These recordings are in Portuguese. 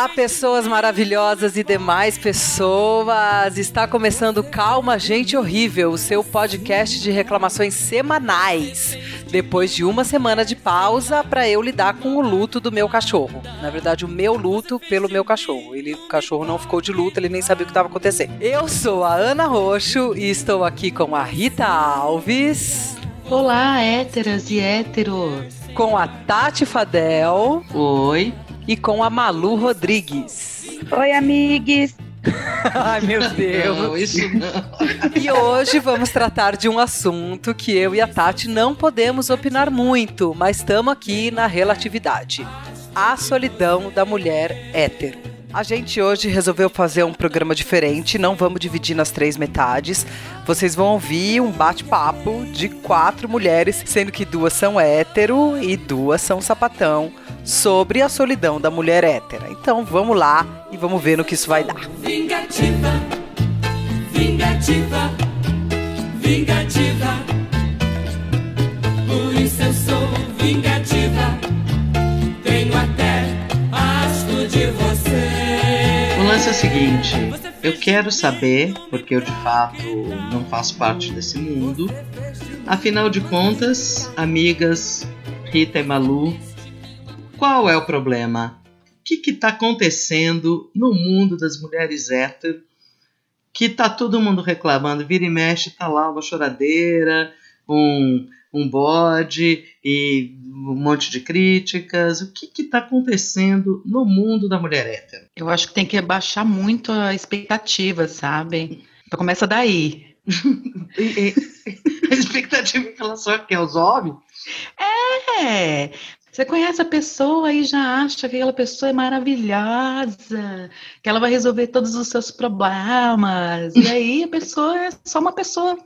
Olá, pessoas maravilhosas e demais pessoas! Está começando Calma Gente Horrível, o seu podcast de reclamações semanais. Depois de uma semana de pausa para eu lidar com o luto do meu cachorro. Na verdade, o meu luto pelo meu cachorro. Ele, o cachorro não ficou de luto, ele nem sabia o que estava acontecendo. Eu sou a Ana Roxo e estou aqui com a Rita Alves. Olá, héteras e héteros. Com a Tati Fadel. Oi e com a Malu Rodrigues. Oi, amigues. Ai, meu Deus. Não, isso não. E hoje vamos tratar de um assunto que eu e a Tati não podemos opinar muito, mas estamos aqui na relatividade. A solidão da mulher hétero. A gente hoje resolveu fazer um programa diferente, não vamos dividir nas três metades. Vocês vão ouvir um bate-papo de quatro mulheres, sendo que duas são hétero e duas são sapatão, sobre a solidão da mulher hétera. Então vamos lá e vamos ver no que isso vai dar. Vingativa, vingativa, vingativa. Por isso eu sou É o seguinte, eu quero saber, porque eu de fato não faço parte desse mundo. Afinal de contas, amigas Rita e Malu, qual é o problema? O que está acontecendo no mundo das mulheres hétero? Que tá todo mundo reclamando, vira e mexe, tá lá uma choradeira, um, um bode e um monte de críticas. O que está acontecendo no mundo da mulher hétero? Eu acho que tem que baixar muito a expectativa, sabe? Então começa daí. a expectativa em relação a que? Aos homens? É, você conhece a pessoa e já acha que aquela pessoa é maravilhosa, que ela vai resolver todos os seus problemas. E aí a pessoa é só uma pessoa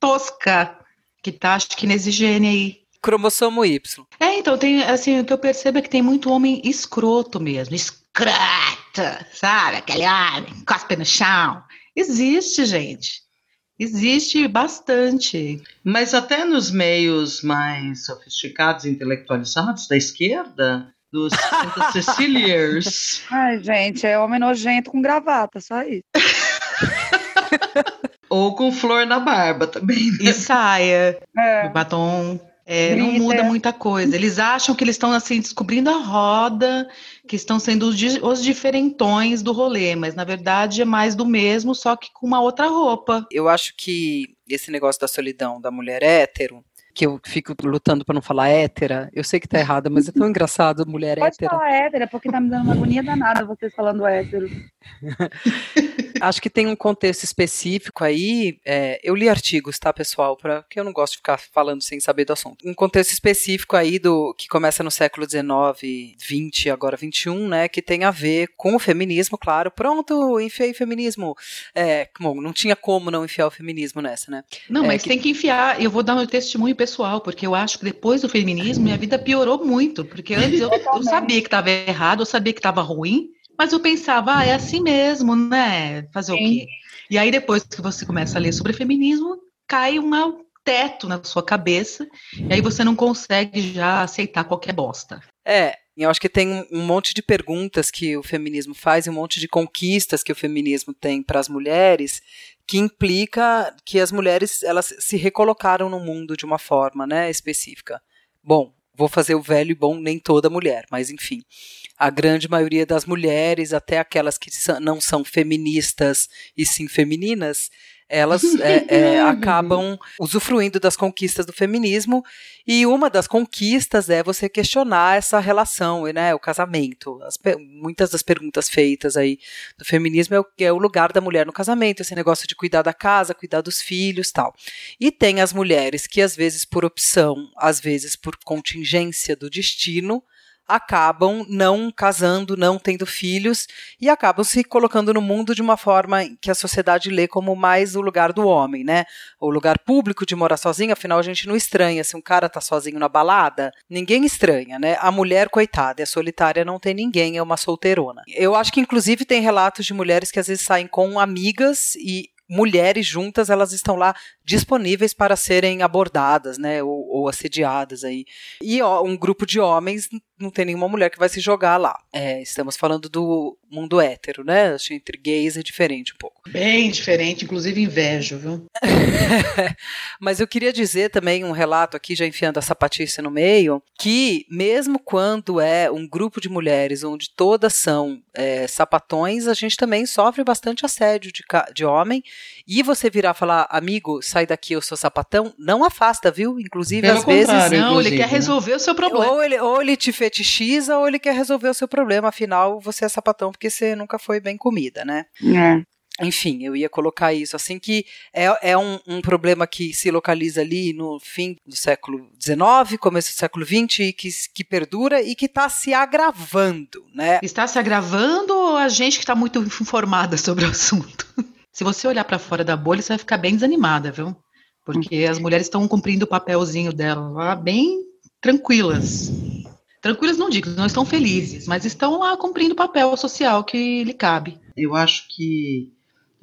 tosca, que tá, acho que nesse gene aí. Cromossomo Y. É, então, tem, assim, o que eu percebo é que tem muito homem escroto mesmo. Escroto, sabe? Aquele homem, cospe no chão. Existe, gente. Existe bastante. Mas até nos meios mais sofisticados, intelectualizados da esquerda, dos Ceciliers. Ai, gente, é homem nojento com gravata, só isso. Ou com flor na barba também. Né? E saia, é. batom. É, não muda muita coisa. Eles acham que eles estão assim descobrindo a roda, que estão sendo os, os, diferentões do rolê, mas na verdade é mais do mesmo, só que com uma outra roupa. Eu acho que esse negócio da solidão da mulher hétero que eu fico lutando para não falar hétera. Eu sei que tá errada, mas é tão engraçado mulher Pode hétera. Pode falar hétera, porque tá me dando uma agonia danada vocês falando hétero. Acho que tem um contexto específico aí. É, eu li artigos, tá, pessoal? Pra, porque eu não gosto de ficar falando sem saber do assunto. Um contexto específico aí do que começa no século XIX, XX, agora XXI, né? Que tem a ver com o feminismo, claro. Pronto, enfiei feminismo. É, bom, não tinha como não enfiar o feminismo nessa, né? Não, é, mas que... tem que enfiar. Eu vou dar meu testemunho pessoal, porque eu acho que depois do feminismo minha vida piorou muito. Porque antes eu, eu sabia que estava errado, eu sabia que estava ruim. Mas eu pensava, ah, é assim mesmo, né? Fazer Sim. o quê? E aí, depois que você começa a ler sobre feminismo, cai um teto na sua cabeça, e aí você não consegue já aceitar qualquer bosta. É, eu acho que tem um monte de perguntas que o feminismo faz e um monte de conquistas que o feminismo tem para as mulheres que implica que as mulheres elas se recolocaram no mundo de uma forma né, específica. Bom, vou fazer o velho e bom, nem toda mulher, mas enfim. A grande maioria das mulheres, até aquelas que não são feministas e sim femininas, elas é, é, acabam usufruindo das conquistas do feminismo e uma das conquistas é você questionar essa relação, né, o casamento. As, muitas das perguntas feitas aí do feminismo é o, é o lugar da mulher no casamento, esse negócio de cuidar da casa, cuidar dos filhos, tal. E tem as mulheres que às vezes por opção, às vezes por contingência do destino, acabam não casando, não tendo filhos e acabam se colocando no mundo de uma forma que a sociedade lê como mais o lugar do homem, né? O lugar público de morar sozinho, afinal a gente não estranha se um cara tá sozinho na balada, ninguém estranha, né? A mulher coitada, é solitária, não tem ninguém, é uma solteirona. Eu acho que inclusive tem relatos de mulheres que às vezes saem com amigas e mulheres juntas, elas estão lá disponíveis para serem abordadas, né, ou, ou assediadas aí. E ó, um grupo de homens não tem nenhuma mulher que vai se jogar lá. É, estamos falando do mundo hétero, né? Acho que entre gays é diferente um pouco. Bem diferente, inclusive invejo, viu? Mas eu queria dizer também um relato aqui, já enfiando a sapatice no meio, que mesmo quando é um grupo de mulheres onde todas são é, sapatões, a gente também sofre bastante assédio de, de homem. E você virar falar, amigo, sai daqui, eu sou sapatão, não afasta, viu? Inclusive, Pelo às vezes. Não, ele quer né? resolver o seu problema. Ou ele, ou ele te fetichiza, ou ele quer resolver o seu problema. Afinal, você é sapatão porque você nunca foi bem comida, né? É. Enfim, eu ia colocar isso, assim que é, é um, um, problema que se localiza ali no fim do século XIX, começo do século XX, e que, que perdura e que está se agravando, né? Está se agravando ou a gente que está muito informada sobre o assunto? se você olhar para fora da bolha, você vai ficar bem desanimada, viu? Porque as mulheres estão cumprindo o papelzinho dela lá bem tranquilas. Tranquilas não digo, não estão felizes, mas estão lá cumprindo o papel social que lhe cabe. Eu acho que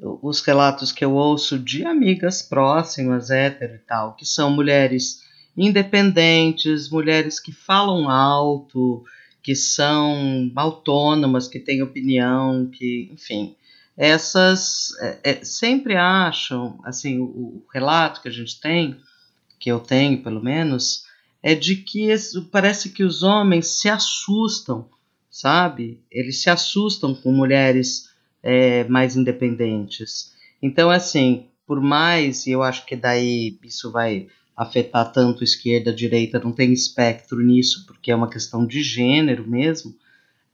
os relatos que eu ouço de amigas próximas, hétero e tal, que são mulheres independentes, mulheres que falam alto, que são autônomas, que têm opinião, que, enfim, essas é, é, sempre acham, assim, o, o, relato que a gente tem, que eu tenho pelo menos, é de que parece que os homens se assustam, sabe? Eles se assustam com mulheres é, mais independentes. Então, assim, por mais, e eu acho que daí isso vai afetar tanto esquerda, direita, não tem espectro nisso, porque é uma questão de gênero mesmo,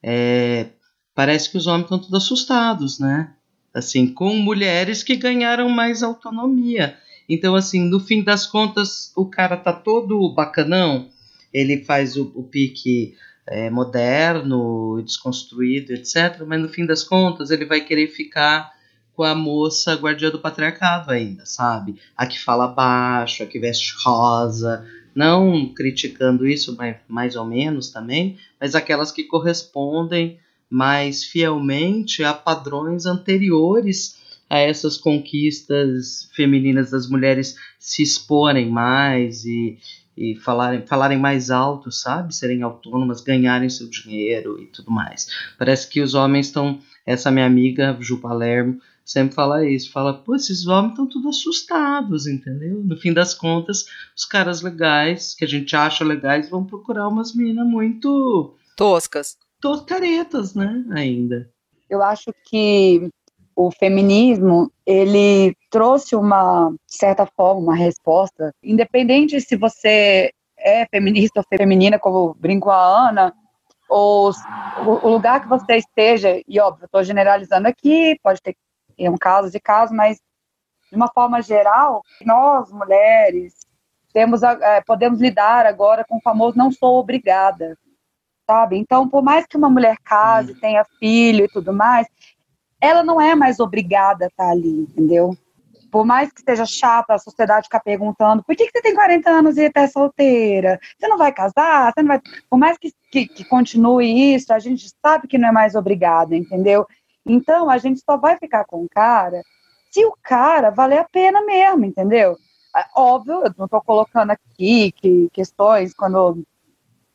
é, parece que os homens estão todos assustados, né? Assim, com mulheres que ganharam mais autonomia. Então, assim, no fim das contas, o cara tá todo bacanão, ele faz o, o pique é, moderno, desconstruído, etc. Mas no fim das contas, ele vai querer ficar com a moça guardiã do patriarcado ainda, sabe? A que fala baixo, a que veste rosa, não criticando isso, mas mais ou menos também, mas aquelas que correspondem mais fielmente a padrões anteriores a essas conquistas femininas das mulheres se exporem mais e, e falarem, falarem mais alto, sabe? Serem autônomas, ganharem seu dinheiro e tudo mais. Parece que os homens estão. Essa minha amiga, Ju Palermo, sempre fala isso. Fala, pô, esses homens estão tudo assustados, entendeu? No fim das contas, os caras legais, que a gente acha legais, vão procurar umas meninas muito. Toscas. Toscaretas, né? Ainda. Eu acho que o feminismo ele trouxe uma de certa forma uma resposta, independente se você é feminista ou feminina, como brinco a Ana, ou o, lugar que você esteja, e óbvio, estou generalizando aqui, pode ter um casos e casos, mas de uma forma geral, nós mulheres temos é, podemos lidar agora com o famoso não sou obrigada, sabe? Então, por mais que uma mulher case, hum. tenha filho e tudo mais, ela não é mais obrigada a estar ali, entendeu? Por mais que esteja chata a sociedade ficar perguntando por que, que você tem 40 anos e é solteira? Você não vai casar? Você não vai... Por mais que, que, que continue isso, a gente sabe que não é mais obrigada, entendeu? Então, a gente só vai ficar com o cara se o cara valer a pena mesmo, entendeu? É, óbvio, eu não estou colocando aqui que questões quando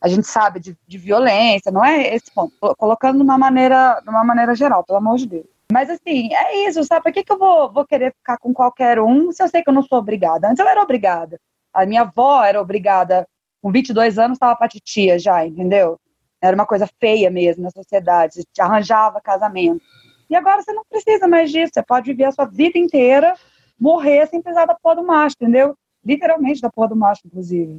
a gente sabe de, de violência, não é esse ponto. Colocando de uma maneira, de uma maneira geral, pelo amor de Deus. Mas assim, é isso, sabe? Por que, que eu vou, vou querer ficar com qualquer um se eu sei que eu não sou obrigada? Antes eu era obrigada. A minha avó era obrigada, com 22 anos estava pra titia já, entendeu? Era uma coisa feia mesmo na sociedade, te arranjava casamento. E agora você não precisa mais disso, você pode viver a sua vida inteira, morrer sem precisar da porra do macho, entendeu? Literalmente da porra do macho, inclusive.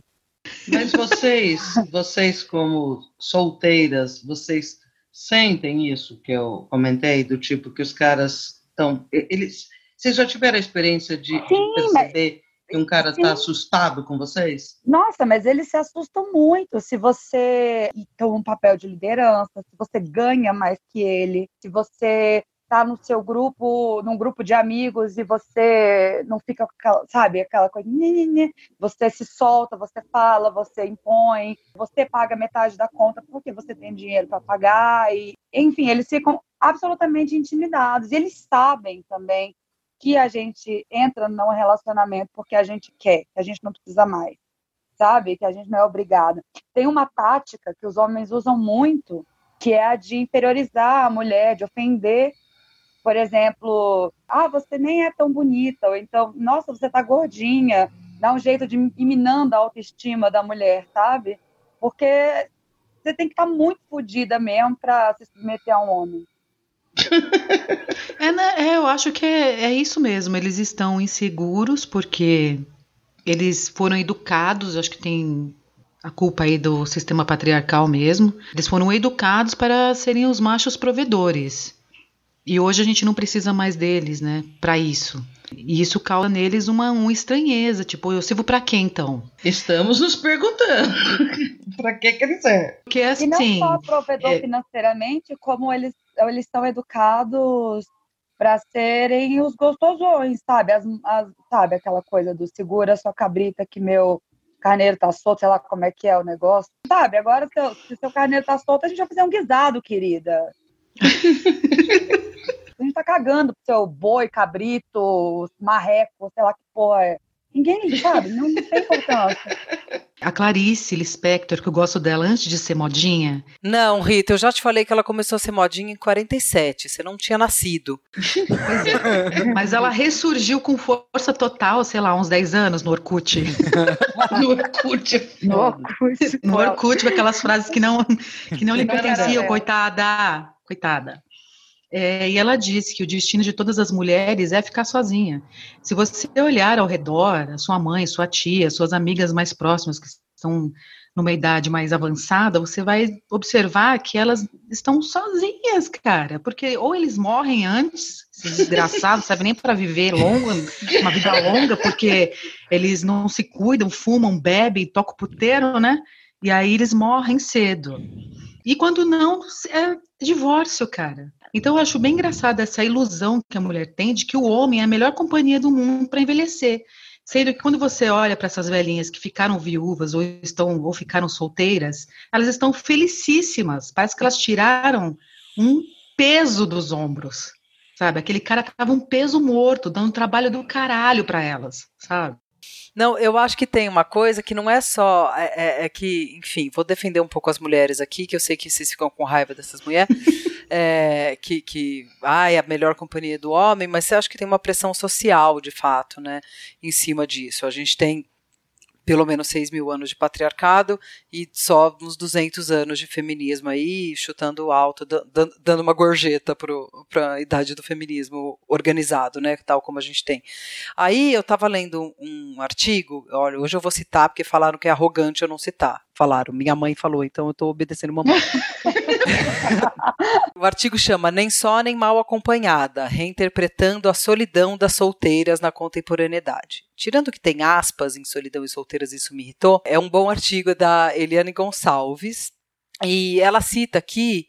Mas vocês, vocês como solteiras, vocês sentem isso que eu comentei, do tipo que os caras estão. Eles. Vocês já tiveram a experiência de, Sim, de perceber mas... que um cara está assustado com vocês? Nossa, mas eles se assustam muito se você toma um papel de liderança, se você ganha mais que ele, se você tá no seu grupo, num grupo de amigos e você não fica, sabe, aquela coisa, você se solta, você fala, você impõe, você paga metade da conta porque você tem dinheiro para pagar e, enfim, eles ficam absolutamente intimidados. E eles sabem também que a gente entra num relacionamento porque a gente quer, que a gente não precisa mais. sabe? Que a gente não é obrigada. Tem uma tática que os homens usam muito, que é a de inferiorizar a mulher, de ofender. Por exemplo, ah, você nem é tão bonita, ou então, nossa, você tá gordinha. Dá um jeito de minando a autoestima da mulher, sabe? Porque você tem que estar tá muito fodida mesmo para se submeter a um homem. é, né, é, eu acho que é, é isso mesmo. Eles estão inseguros porque eles foram educados, acho que tem a culpa aí do sistema patriarcal mesmo. Eles foram educados para serem os machos provedores. E hoje a gente não precisa mais deles, né, para isso. E isso causa neles uma, uma estranheza, tipo, eu sirvo para quê então? Estamos nos perguntando. para que que eles servem? Porque assim, e não assim, só provedor é... financeiramente, como eles eles são educados para serem os gostosões, sabe? As, as, sabe aquela coisa do segura sua cabrita que meu carneiro tá solto, sei lá como é que é o negócio. Sabe, agora se, se seu carneiro tá solto, a gente vai fazer um guisado, querida. a gente tá cagando pro seu boi, cabrito, marreco, sei lá que porra é. Ninguém, sabe, não, não tem importância. A Clarice Lispector, que eu gosto dela antes de ser modinha. Não, Rita, eu já te falei que ela começou a ser modinha em 47. Você não tinha nascido. Pois é. Mas ela ressurgiu com força total, sei lá, uns 10 anos no Orkut. no Orkut. No Orkut. No Orkut, aquelas frases que não, que não lhe pertenciam, coitada. Coitada. É, e ela disse que o destino de todas as mulheres é ficar sozinha. Se você olhar ao redor, a sua mãe, sua tia, suas amigas mais próximas que estão numa idade mais avançada, você vai observar que elas estão sozinhas, cara, porque ou eles morrem antes, esses desgraçados, sabe nem para viver longa, uma vida longa, porque eles não se cuidam, fumam, bebem, tocam puteiro, né? E aí eles morrem cedo. E quando não, é divórcio, cara. Então eu acho bem engraçada essa ilusão que a mulher tem de que o homem é a melhor companhia do mundo para envelhecer. Sendo que quando você olha para essas velhinhas que ficaram viúvas ou estão ou ficaram solteiras, elas estão felicíssimas. Parece que elas tiraram um peso dos ombros, sabe? Aquele cara tava um peso morto, dando trabalho do caralho para elas, sabe? Não, eu acho que tem uma coisa que não é só. É, é, é, que, enfim, vou defender um pouco as mulheres aqui, que eu sei que vocês ficam com raiva dessas mulheres. É, que, que ah, é a melhor companhia do homem, mas você acha que tem uma pressão social, de fato, né, em cima disso. A gente tem pelo menos 6 mil anos de patriarcado e só uns 200 anos de feminismo aí, chutando alto, dando uma gorjeta para a idade do feminismo organizado, né, tal como a gente tem. Aí eu estava lendo um artigo, olha, hoje eu vou citar porque falaram que é arrogante eu não citar. Falaram, minha mãe falou, então eu estou obedecendo mamãe. o artigo chama Nem Só Nem Mal Acompanhada, reinterpretando a solidão das solteiras na contemporaneidade. Tirando que tem aspas em Solidão e Solteiras, isso me irritou, é um bom artigo da Eliane Gonçalves, e ela cita aqui,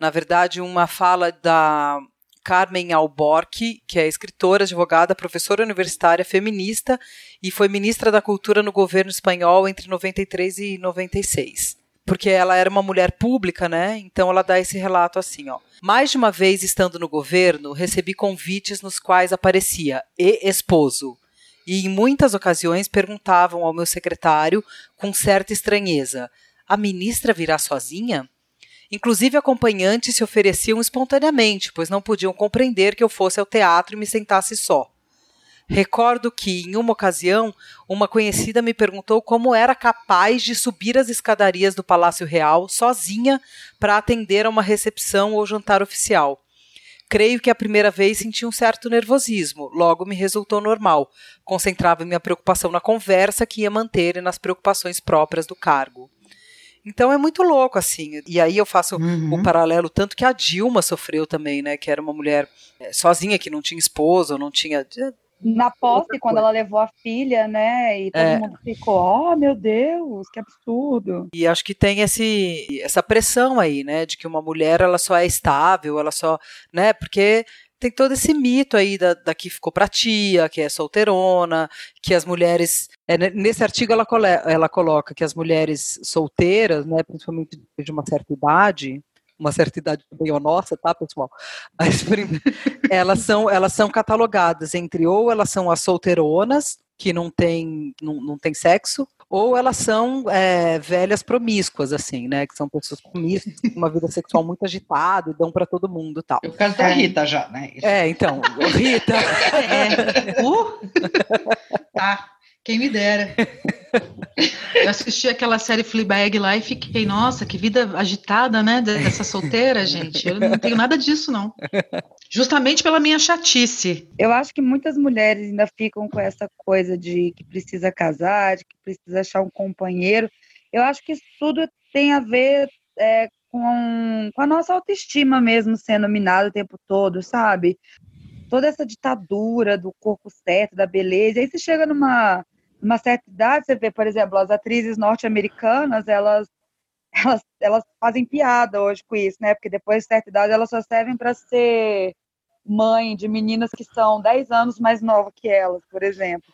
na verdade, uma fala da Carmen Alborque, que é escritora, advogada, professora universitária, feminista e foi ministra da Cultura no governo espanhol entre 93 e 96 porque ela era uma mulher pública, né? Então ela dá esse relato assim, ó. Mais de uma vez estando no governo, recebi convites nos quais aparecia e esposo. E em muitas ocasiões perguntavam ao meu secretário com certa estranheza: "A ministra virá sozinha?" Inclusive acompanhantes se ofereciam espontaneamente, pois não podiam compreender que eu fosse ao teatro e me sentasse só. Recordo que, em uma ocasião, uma conhecida me perguntou como era capaz de subir as escadarias do Palácio Real sozinha para atender a uma recepção ou jantar oficial. Creio que a primeira vez senti um certo nervosismo, logo me resultou normal. Concentrava minha preocupação na conversa que ia manter e nas preocupações próprias do cargo. Então é muito louco, assim. E aí eu faço uhum. o paralelo, tanto que a Dilma sofreu também, né? Que era uma mulher é, sozinha, que não tinha esposa, não tinha na posse, quando ela levou a filha, né? E todo é. mundo ficou, oh meu Deus, que absurdo. E acho que tem esse, essa pressão aí, né? De que uma mulher ela só é estável, ela só. né? Porque tem todo esse mito aí da, da que ficou pra tia, que é solteirona, que as mulheres. É, nesse artigo ela, ela coloca que as mulheres solteiras, né, principalmente de uma certa idade, uma certa idade ou nossa, tá, pessoal? Mas elas são elas são catalogadas entre ou elas são as solteironas que não tem não, não tem sexo, ou elas são é, velhas promíscuas, assim, né? Que são pessoas promíscuas, com uma vida sexual muito agitada, dão para todo mundo tal. É o caso da Rita já, né? É, então, Rita. é. Uh. tá. Quem me dera. Eu assisti aquela série Fleabag lá e fiquei, nossa, que vida agitada, né, dessa solteira, gente. Eu não tenho nada disso, não. Justamente pela minha chatice. Eu acho que muitas mulheres ainda ficam com essa coisa de que precisa casar, de que precisa achar um companheiro. Eu acho que isso tudo tem a ver é, com, com a nossa autoestima mesmo sendo minada o tempo todo, sabe? Toda essa ditadura do corpo certo, da beleza. E aí você chega numa uma certa idade, você vê, por exemplo, as atrizes norte-americanas, elas, elas, elas fazem piada hoje com isso, né? Porque depois de certa idade elas só servem para ser mãe de meninas que são 10 anos mais novas que elas, por exemplo.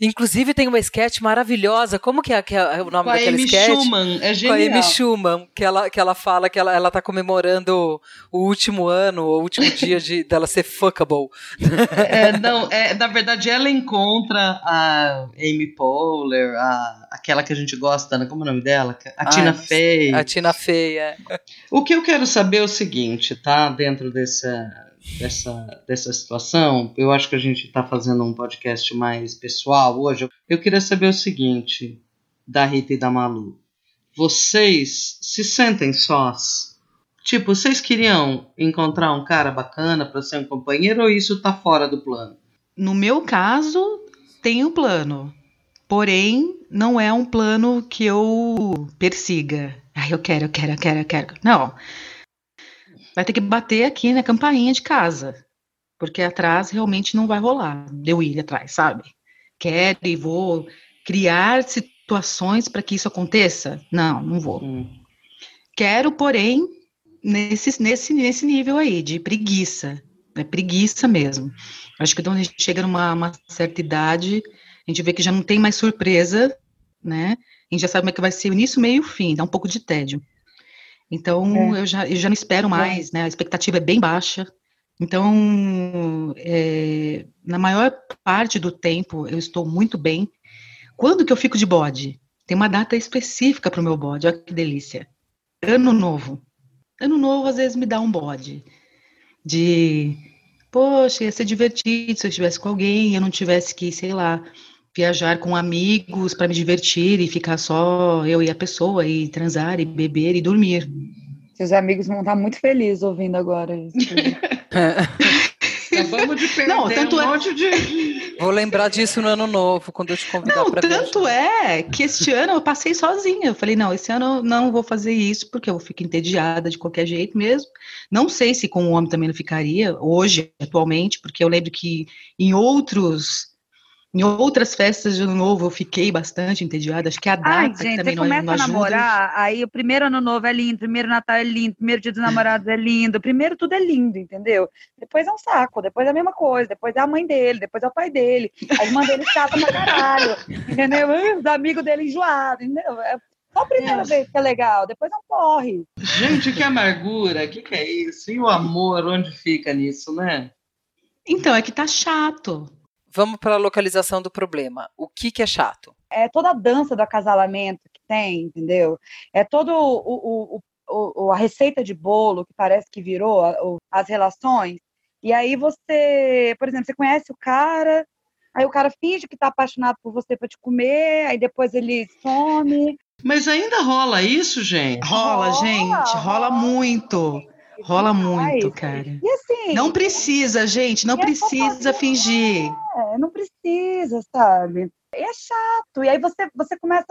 Inclusive tem uma sketch maravilhosa. Como que é, que é o nome daquela sketch? Schumann, é genial. Com a Amy Schumann, que ela, que ela fala que ela, ela tá comemorando o último ano, o último dia de, dela ser fuckable. É, não, é, na verdade ela encontra a Amy Poehler, a, aquela que a gente gosta, né? como é o nome dela? A ah, Tina Fey. A Tina Fey, é. O que eu quero saber é o seguinte, tá? Dentro dessa dessa, dessa situação, eu acho que a gente está fazendo um podcast mais pessoal hoje. Eu queria saber o seguinte, da Rita e da Malu. Vocês se sentem sós? Tipo, vocês queriam encontrar um cara bacana para ser um companheiro ou isso tá fora do plano? No meu caso, tem um plano. Porém, não é um plano que eu persiga. Ai, eu quero, eu quero, eu quero, eu quero. Não vai ter que bater aqui na campainha de casa, porque atrás realmente não vai rolar, deu ir atrás, sabe? Quero e vou criar situações para que isso aconteça? Não, não vou. Hum. Quero, porém, nesse, nesse, nesse nível aí, de preguiça, é preguiça mesmo. Acho que quando a gente chega numa certa idade, a gente vê que já não tem mais surpresa, né? A gente já sabe como é que vai ser o início, meio e o fim, dá um pouco de tédio. Então, é. eu, já, eu já não espero mais, né? A expectativa é bem baixa. Então, é, na maior parte do tempo, eu estou muito bem. Quando que eu fico de bode? Tem uma data específica para o meu bode, olha que delícia. Ano novo. Ano novo, às vezes, me dá um bode. De, poxa, ia ser divertido se eu estivesse com alguém, eu não tivesse que, sei lá, viajar com amigos para me divertir e ficar só eu e a pessoa e transar e beber e dormir. Seus amigos vão estar muito felizes ouvindo agora isso. Acabamos de perder não, tanto um é... monte de. Vou lembrar disso no ano novo, quando eu te convidar para Tanto viajar. é que este ano eu passei sozinha. Eu falei, não, esse ano eu não vou fazer isso, porque eu fico entediada de qualquer jeito mesmo. Não sei se com o homem também não ficaria, hoje, atualmente, porque eu lembro que em outros em outras festas de ano novo eu fiquei bastante entediada. Acho que a data Ai, gente, também você começa não, a namorar, aí o primeiro ano novo é lindo, primeiro Natal é lindo, primeiro dia dos namorados é lindo, primeiro tudo é lindo, entendeu? Depois é um saco, depois é a mesma coisa, depois é a mãe dele, depois é o pai dele, a irmã dele chata pra caralho, entendeu? Os amigos dele enjoados, entendeu? É só a primeira é. vez que é legal, depois não corre. Gente, que amargura, o que, que é isso? E o amor, onde fica nisso, né? Então, é que tá chato. Vamos para a localização do problema. O que, que é chato? É toda a dança do acasalamento que tem, entendeu? É todo o, o, o, a receita de bolo que parece que virou as relações. E aí você, por exemplo, você conhece o cara, aí o cara finge que está apaixonado por você para te comer, aí depois ele some. Mas ainda rola isso, gente? Rola, rola gente, rola, rola muito. Rola muito, cara. E assim. Não precisa, gente, não precisa fingir. É, não precisa, sabe? E é chato. E aí você, você começa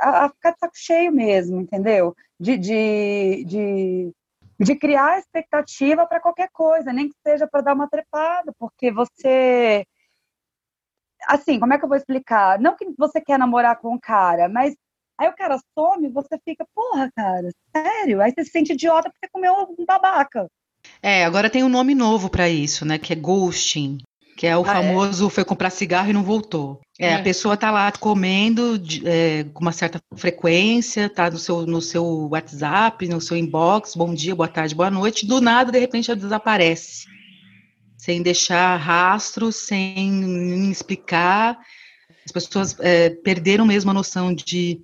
a, a ficar de saco cheio mesmo, entendeu? De, de, de, de criar expectativa para qualquer coisa, nem que seja para dar uma trepada, porque você. Assim, como é que eu vou explicar? Não que você quer namorar com um cara, mas Aí o cara some, você fica, porra, cara, sério? Aí você se sente idiota porque comeu um babaca. É, agora tem um nome novo para isso, né? Que é ghosting. Que é o ah, é? famoso é? foi comprar cigarro e não voltou. É, é. a pessoa tá lá comendo é, com uma certa frequência, tá no seu, no seu WhatsApp, no seu inbox, bom dia, boa tarde, boa noite, do nada, de repente, ela desaparece. Sem deixar rastro, sem explicar As pessoas é, perderam mesmo a noção de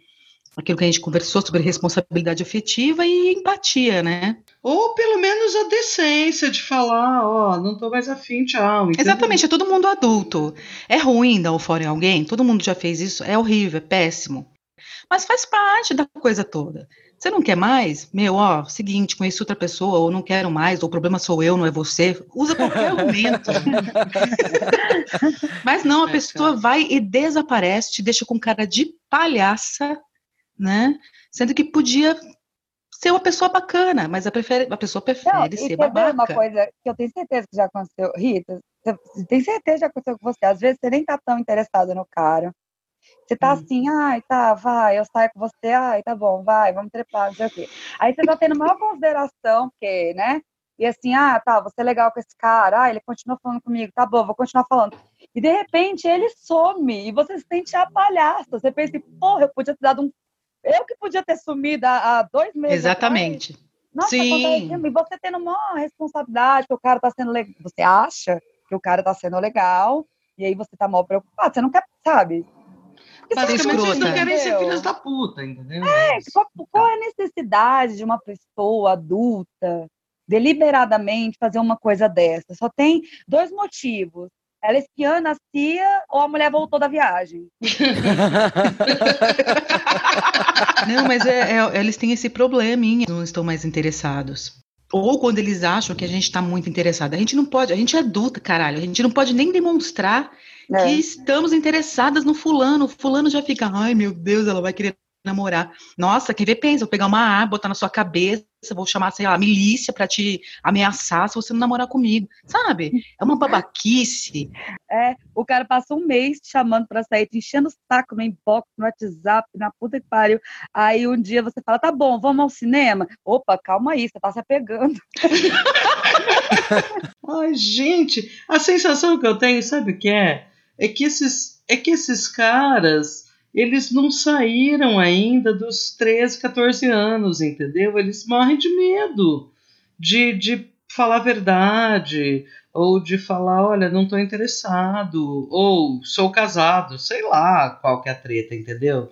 aquilo que a gente conversou sobre responsabilidade afetiva e empatia, né? Ou pelo menos a decência de falar, ó, oh, não tô mais afim, tchau. Entendeu? Exatamente, é todo mundo adulto. É ruim dar o fora em alguém, todo mundo já fez isso, é horrível, é péssimo. Mas faz parte da coisa toda. Você não quer mais? Meu, ó, seguinte, conheço outra pessoa, ou não quero mais, ou o problema sou eu, não é você. Usa qualquer argumento. Mas não, a é, pessoa vai e desaparece, te deixa com cara de palhaça, né? Sendo que podia ser uma pessoa bacana, mas a, prefere, a pessoa prefere não, ser babaca. uma coisa que eu tenho certeza que já aconteceu, Rita, tem certeza que já aconteceu com você. Às vezes você nem tá tão interessada no cara. Você tá hum. assim, ai, tá, vai, eu saio com você, ai, tá bom, vai, vamos trepar, não sei o quê. Aí você tá tendo maior consideração, porque, né? E assim, ah, tá, você é legal com esse cara, ah, ele continua falando comigo, tá bom, vou continuar falando. E de repente ele some, e você se sente a palhaça. Você pensa, porra, eu podia ter dado um eu que podia ter sumido há, dois meses. Exatamente. Atrás. Nossa, Sim. E você tendo uma responsabilidade, que o cara tá sendo legal. Você acha que o cara tá sendo legal, e aí você tá mal preocupado. Você não quer, sabe? Basicamente, eles não querem ser filhos da puta, entendeu? É, qual, qual é a necessidade de uma pessoa adulta deliberadamente fazer uma coisa dessa? Só tem dois motivos. Ela espiando a cia ou a mulher voltou da viagem? Não, mas é, é, eles têm esse probleminha, não estão mais interessados. Ou quando eles acham que a gente está muito interessado. A gente não pode, a gente é adulta, caralho. A gente não pode nem demonstrar é. que estamos interessadas no fulano. O fulano já fica, ai meu Deus, ela vai querer namorar. Nossa, quem vê pensa, vou pegar uma arma, botar na sua cabeça, vou chamar, sei lá, milícia para te ameaçar se você não namorar comigo. Sabe? É uma babaquice. É, o cara passa um mês te chamando para sair, te enchendo o saco no inbox, no WhatsApp, na puta que pariu. Aí um dia você fala, tá bom, vamos ao cinema? Opa, calma aí, você tá se apegando. Ai, gente, a sensação que eu tenho, sabe o que é? É que esses, é que esses caras eles não saíram ainda dos 13, 14 anos, entendeu? Eles morrem de medo de, de falar a verdade, ou de falar, olha, não estou interessado, ou sou casado, sei lá qual que é a treta, entendeu?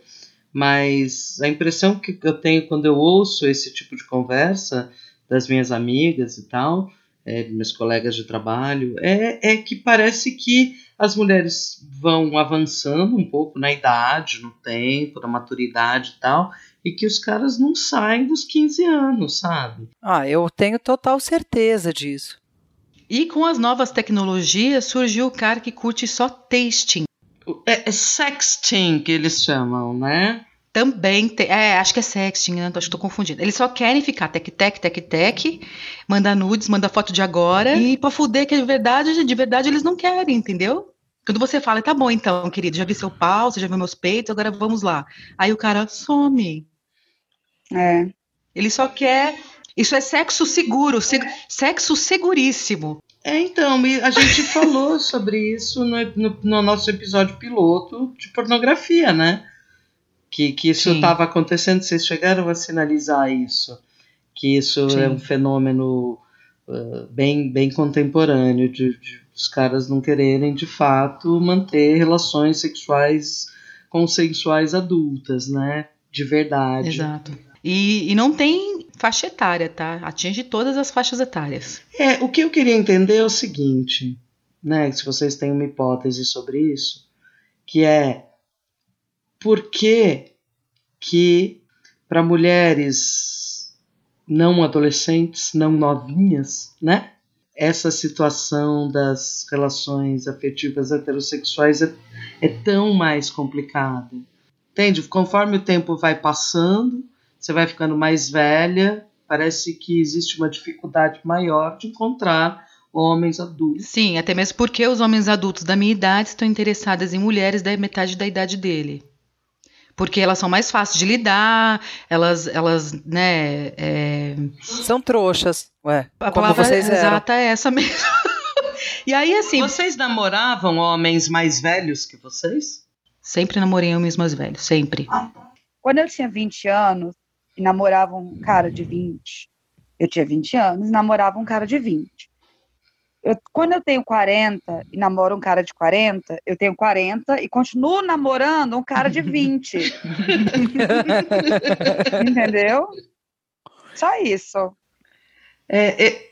Mas a impressão que eu tenho quando eu ouço esse tipo de conversa das minhas amigas e tal, é, meus colegas de trabalho, é, é que parece que as mulheres vão avançando um pouco na idade, no tempo, na maturidade e tal, e que os caras não saem dos 15 anos, sabe? Ah, eu tenho total certeza disso. E com as novas tecnologias surgiu o cara que curte só tasting. É, é sexting que eles chamam, né? Também tem. É, acho que é sexting, né? Acho que tô confundindo. Eles só querem ficar tec-tec, tec-tec, mandar nudes, mandar foto de agora. E pra fuder que é de verdade, de verdade eles não querem, entendeu? Quando você fala, tá bom então, querido, já vi seu pau, você já viu meus peitos, agora vamos lá. Aí o cara some. É. Ele só quer. Isso é sexo seguro, seg... sexo seguríssimo. É, então, a gente falou sobre isso no, no, no, nosso episódio piloto de pornografia, né? que, que isso estava acontecendo, vocês chegaram a sinalizar isso, que isso Sim. é um fenômeno uh, bem, bem contemporâneo, de, de os caras não quererem de fato manter relações sexuais consensuais adultas, né? De verdade. Exato. E, e, não tem faixa etária, tá? Atinge todas as faixas etárias. É, o que eu queria entender é o seguinte, né? Se vocês têm uma hipótese sobre isso, que é por que que para mulheres não adolescentes, não novinhas, né? Essa situação das relações afetivas heterossexuais é, é tão mais complicada. Entende? Conforme o tempo vai passando, você vai ficando mais velha, parece que existe uma dificuldade maior de encontrar homens adultos. Sim, até mesmo porque os homens adultos da minha idade estão interessados em mulheres da metade da idade dele porque elas são mais fáceis de lidar, elas, elas, né, é... são trouxas, ué. A palavra vocês exata eram. é essa mesmo. e aí, assim, vocês namoravam homens mais velhos que vocês? Sempre namorei homens mais velhos, sempre. Quando eu tinha 20 anos e namorava um cara de 20, eu tinha 20 anos e namorava um cara de 20. Eu, quando eu tenho 40 e namoro um cara de 40, eu tenho 40 e continuo namorando um cara de 20. Entendeu? Só isso. É, é,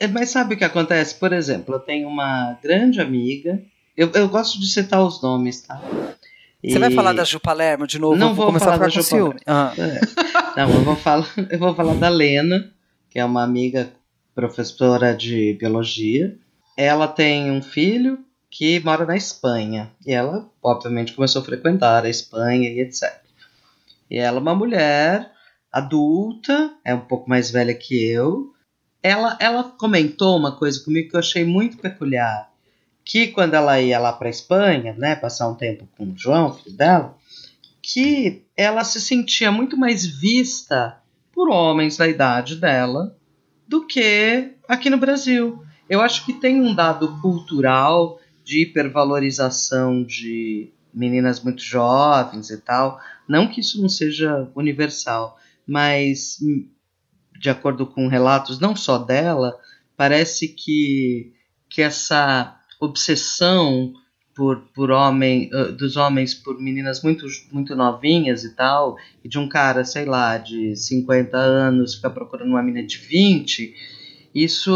é, mas sabe o que acontece? Por exemplo, eu tenho uma grande amiga. Eu, eu gosto de citar os nomes, tá? Você vai falar da Ju Palermo de novo? Não vou, vou falar da Ju Palermo. Ah. É. Não, eu vou, falar, eu vou falar da Lena, que é uma amiga professora de biologia. Ela tem um filho que mora na Espanha. E ela, obviamente, começou a frequentar a Espanha e etc. E ela é uma mulher adulta, é um pouco mais velha que eu. Ela, ela comentou uma coisa comigo que eu achei muito peculiar. Que quando ela ia lá para Espanha, né, passar um tempo com o João, filho dela, que ela se sentia muito mais vista por homens da idade dela do que aqui no Brasil. Eu acho que tem um dado cultural de hipervalorização de meninas muito jovens e tal. Não que isso não seja universal, mas de acordo com relatos não só dela, parece que, que essa obsessão por, por homem, uh, dos homens por meninas muito, muito novinhas e tal, e de um cara, sei lá, de 50 anos ficar procurando uma menina de 20, isso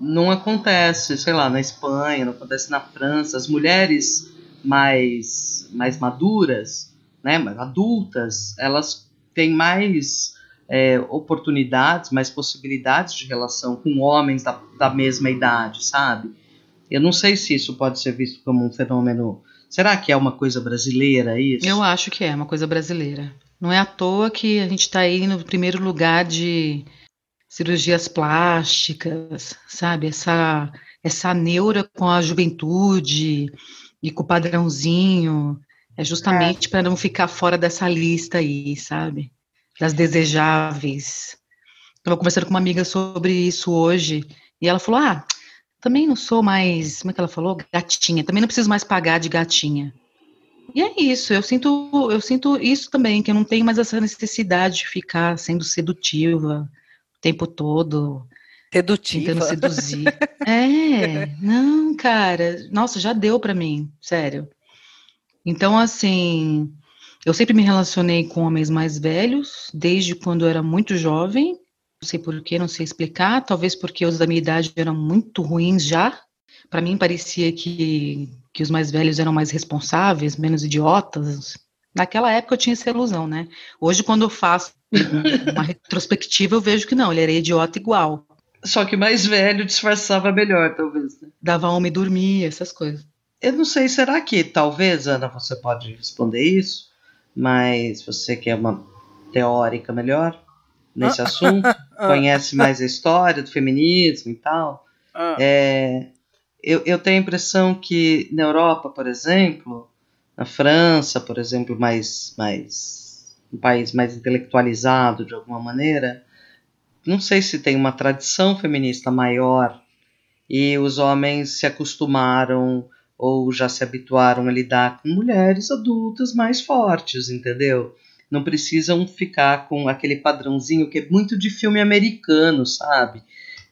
não acontece, sei lá, na Espanha, não acontece na França. As mulheres mais, mais maduras, né, mais adultas, elas têm mais é, oportunidades, mais possibilidades de relação com homens da, da mesma idade, sabe? Eu não sei se isso pode ser visto como um fenômeno. Será que é uma coisa brasileira isso? Eu acho que é uma coisa brasileira. Não é à toa que a gente está aí no primeiro lugar de cirurgias plásticas, sabe? Essa, essa neura com a juventude e com o padrãozinho. É justamente é. para não ficar fora dessa lista aí, sabe? Das desejáveis. Estava conversando com uma amiga sobre isso hoje e ela falou: Ah, também não sou mais, como é que ela falou? Gatinha. Também não preciso mais pagar de gatinha. E é isso, eu sinto, eu sinto isso também, que eu não tenho mais essa necessidade de ficar sendo sedutiva o tempo todo. Sedutiva. Tentando seduzir. é, não, cara. Nossa, já deu para mim, sério. Então, assim, eu sempre me relacionei com homens mais velhos, desde quando eu era muito jovem, não sei porquê, não sei explicar. Talvez porque os da minha idade eram muito ruins já. Para mim parecia que, que os mais velhos eram mais responsáveis, menos idiotas. Naquela época eu tinha essa ilusão, né? Hoje, quando eu faço uma retrospectiva, eu vejo que não, ele era idiota igual. Só que mais velho disfarçava melhor, talvez. Né? Dava homem dormir, essas coisas. Eu não sei, será que talvez, Ana, você pode responder isso, mas você que é uma teórica melhor, nesse ah. assunto, ah. conhece mais a história do feminismo e tal. Ah. É, eu, eu tenho a impressão que na Europa, por exemplo, na França, por exemplo, mais, mais um país mais intelectualizado de alguma maneira, não sei se tem uma tradição feminista maior e os homens se acostumaram ou já se habituaram a lidar com mulheres adultas mais fortes, entendeu? Não precisam ficar com aquele padrãozinho que é muito de filme americano, sabe?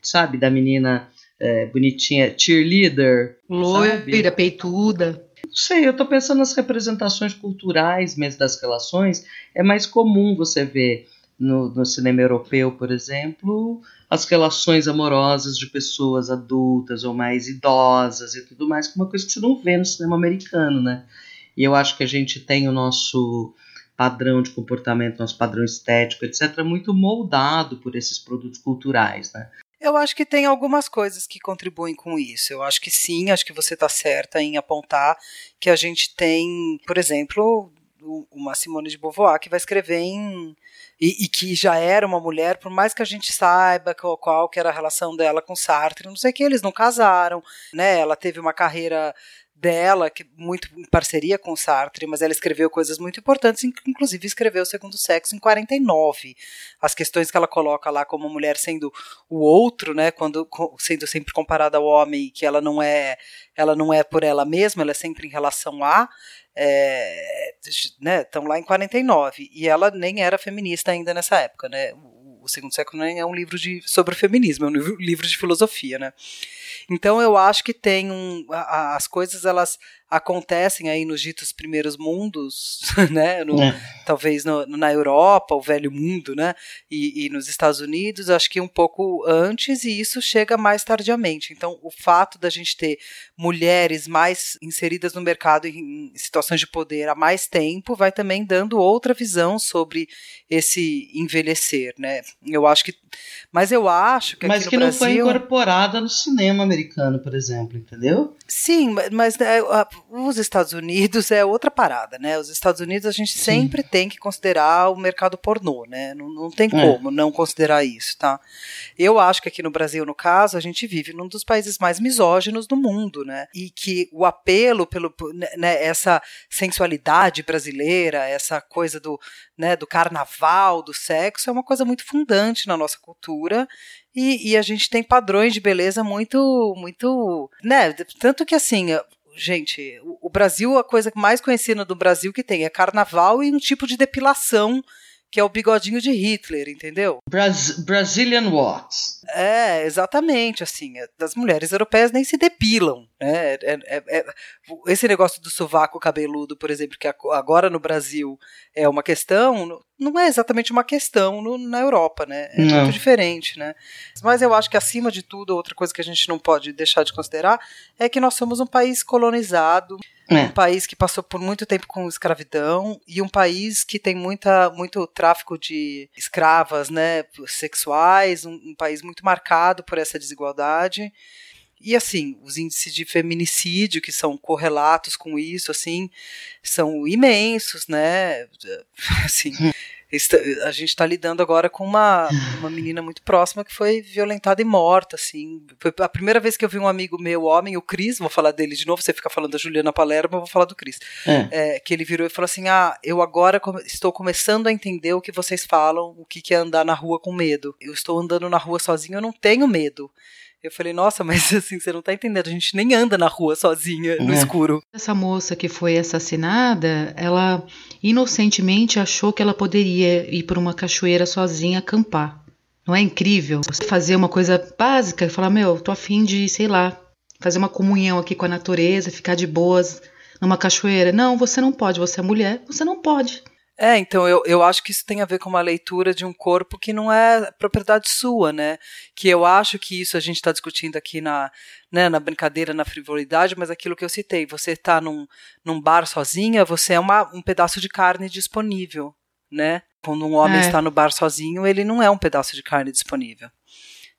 Sabe, da menina é, bonitinha, cheerleader. Loira, peituda. Não sei, eu tô pensando nas representações culturais mesmo das relações. É mais comum você ver no, no cinema europeu, por exemplo, as relações amorosas de pessoas adultas ou mais idosas e tudo mais, que é uma coisa que você não vê no cinema americano, né? E eu acho que a gente tem o nosso padrão de comportamento, nosso padrão estético, etc., muito moldado por esses produtos culturais, né? Eu acho que tem algumas coisas que contribuem com isso. Eu acho que sim, acho que você está certa em apontar que a gente tem, por exemplo, uma Simone de Beauvoir que vai escrever em e, e, que já era uma mulher, por mais que a gente saiba qual, qual que era a relação dela com Sartre, não sei que eles não casaram, né? Ela teve uma carreira dela, que muito em parceria com Sartre, mas ela escreveu coisas muito importantes, inclusive escreveu o Segundo Sexo em 49. As questões que ela coloca lá como mulher sendo o outro, né, quando sendo sempre comparada ao homem, que ela não é, ela não é por ela mesma, ela é sempre em relação a é, né, estão lá em 49 e ela nem era feminista ainda nessa época, né? O, Segundo Século nem é um livro de sobre feminismo, é um livro, livro de filosofia, né? Então eu acho que tem um, a, as coisas elas acontecem aí nos ditos primeiros mundos, né? No, é. Talvez no, na Europa, o velho mundo, né? E, e, nos Estados Unidos, acho que um pouco antes, e isso chega mais tardiamente. Então, o fato da gente ter mulheres mais inseridas no mercado em situações de poder há mais tempo vai também dando outra visão sobre esse envelhecer, né? Eu acho que. Mas eu acho que. Mas que não Brasil... foi incorporada no cinema americano, por exemplo, entendeu? Sim, mas né, os Estados Unidos é outra parada, né? Os Estados Unidos a gente sempre Sim. tem que considerar o mercado pornô, né? Não, não tem é. como não considerar isso, tá? Eu acho que aqui no Brasil, no caso, a gente vive num dos países mais misóginos do mundo, né? E que o apelo pelo né, né essa sensualidade brasileira, essa coisa do, né, do carnaval, do sexo, é uma coisa muito fundante na nossa cultura e, e, a gente tem padrões de beleza muito, muito, né? Tanto que assim, gente, o, o Brasil, a coisa mais conhecida do Brasil que tem é carnaval e um tipo de depilação que é o bigodinho de Hitler, entendeu? Bras Brazilian Watts. É, exatamente, assim, é, as mulheres europeias nem se depilam? É, é, é, esse negócio do sovaco cabeludo, por exemplo, que agora no Brasil é uma questão, não é exatamente uma questão no, na Europa, né? É não. muito diferente, né? Mas eu acho que acima de tudo, outra coisa que a gente não pode deixar de considerar é que nós somos um país colonizado, é. Um país que passou por muito tempo com escravidão e um país que tem muita, muito tráfico de escravas né, sexuais, um, um país muito marcado por essa desigualdade. E assim, os índices de feminicídio que são correlatos com isso, assim, são imensos, né? Assim, a gente está lidando agora com uma, uma menina muito próxima que foi violentada e morta, assim. Foi a primeira vez que eu vi um amigo meu, homem, o Cris, vou falar dele de novo, você fica falando da Juliana Palermo, eu vou falar do Cris. É. É, que ele virou e falou assim: Ah, eu agora estou começando a entender o que vocês falam, o que, que é andar na rua com medo. Eu estou andando na rua sozinho, eu não tenho medo. Eu falei, nossa, mas assim, você não tá entendendo, a gente nem anda na rua sozinha, no é. escuro. Essa moça que foi assassinada, ela inocentemente achou que ela poderia ir para uma cachoeira sozinha acampar. Não é incrível? Você fazer uma coisa básica e falar, meu, tô afim de, sei lá, fazer uma comunhão aqui com a natureza, ficar de boas numa cachoeira. Não, você não pode, você é mulher, você não pode. É, então eu, eu acho que isso tem a ver com uma leitura de um corpo que não é propriedade sua, né? Que eu acho que isso a gente está discutindo aqui na, né, na brincadeira, na frivolidade, mas aquilo que eu citei, você está num, num bar sozinha, você é uma, um pedaço de carne disponível, né? Quando um homem é. está no bar sozinho, ele não é um pedaço de carne disponível.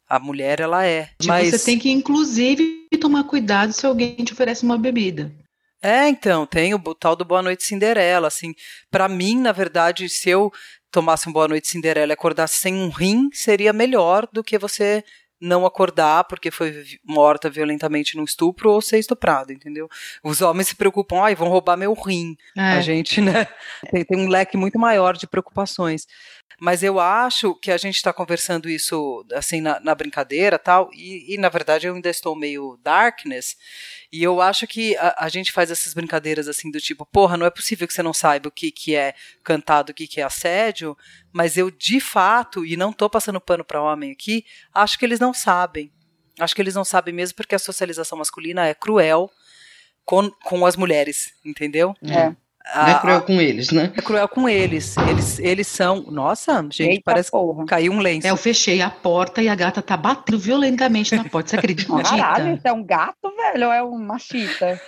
A mulher, ela é. Tipo, mas... Você tem que, inclusive, tomar cuidado se alguém te oferece uma bebida. É, então, tem o tal do Boa Noite Cinderela, assim, para mim, na verdade, se eu tomasse um Boa Noite Cinderela e acordasse sem um rim, seria melhor do que você não acordar porque foi morta violentamente num estupro ou ser estuprada, entendeu? Os homens se preocupam, ai, vão roubar meu rim. É. A gente, né, tem, tem um leque muito maior de preocupações. Mas eu acho que a gente está conversando isso assim na, na brincadeira tal, e, e, na verdade eu ainda estou meio darkness, e eu acho que a, a, gente faz essas brincadeiras assim do tipo, porra, não é possível que você não saiba o que, que é cantado, o que, que é assédio, mas eu de fato, e não tô passando pano para homem aqui, acho que eles não sabem. Acho que eles não sabem mesmo porque a socialização masculina é cruel com, com as mulheres, entendeu? É. Não é cruel com eles, né? É cruel com eles. Eles, eles são. Nossa, gente, Eita parece que caiu um lenço. É, eu fechei a porta e a gata tá batendo violentamente na porta. Você acredita? Caralho, isso é um gato, velho? Ou é um machista?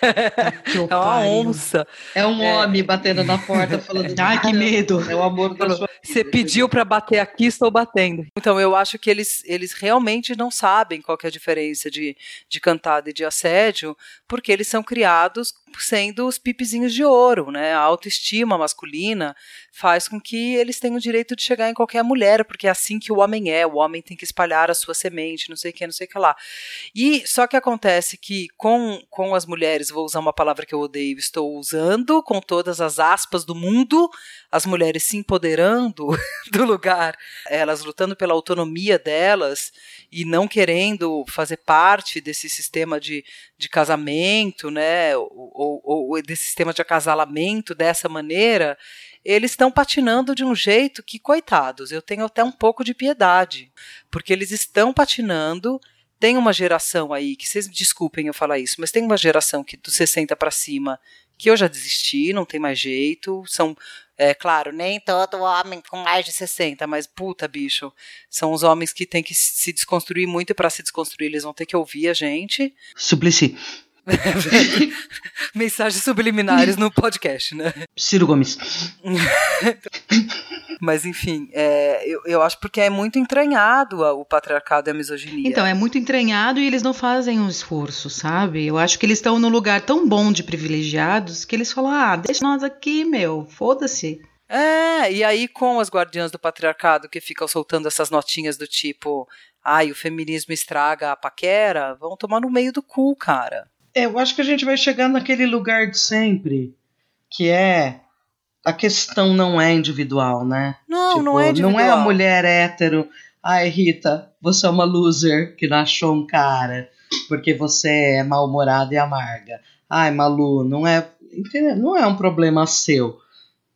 que é uma onça. É um é. homem batendo na porta falando. Ai, que medo. É o amor da sua Você pediu para bater aqui, estou batendo. Então, eu acho que eles, eles realmente não sabem qual é a diferença de, de cantada e de assédio, porque eles são criados sendo os pipizinhos de ouro, né? A autoestima masculina faz com que eles tenham o direito de chegar em qualquer mulher, porque é assim que o homem é, o homem tem que espalhar a sua semente, não sei o que, não sei o que lá. E só que acontece que com, com as mulheres, vou usar uma palavra que eu odeio, estou usando com todas as aspas do mundo, as mulheres se empoderando do lugar, elas lutando pela autonomia delas e não querendo fazer parte desse sistema de, de casamento, né, ou, ou, ou desse sistema de acasalamento dessa maneira, eles estão patinando de um jeito que, coitados, eu tenho até um pouco de piedade, porque eles estão patinando tem uma geração aí, que vocês me desculpem eu falar isso, mas tem uma geração que dos 60 para cima que eu já desisti, não tem mais jeito, são é claro, nem todo homem com mais de 60, mas puta, bicho, são os homens que têm que se desconstruir muito e para se desconstruir eles vão ter que ouvir a gente. Suplicy. Mensagens subliminares no podcast, né? Ciro Gomes. Mas, enfim, é, eu, eu acho porque é muito entranhado o patriarcado e a misoginia. Então, é muito entranhado e eles não fazem um esforço, sabe? Eu acho que eles estão num lugar tão bom de privilegiados que eles falam: ah, deixa nós aqui, meu, foda-se. É, e aí com as guardiãs do patriarcado que ficam soltando essas notinhas do tipo, ai, o feminismo estraga a paquera, vão tomar no meio do cu, cara. É, eu acho que a gente vai chegar naquele lugar de sempre, que é a questão não é individual, né? Não, tipo, não é individual. Não é a mulher hétero, ai Rita, você é uma loser que não achou um cara porque você é mal-humorada e amarga. Ai, Malu, não é, não é um problema seu,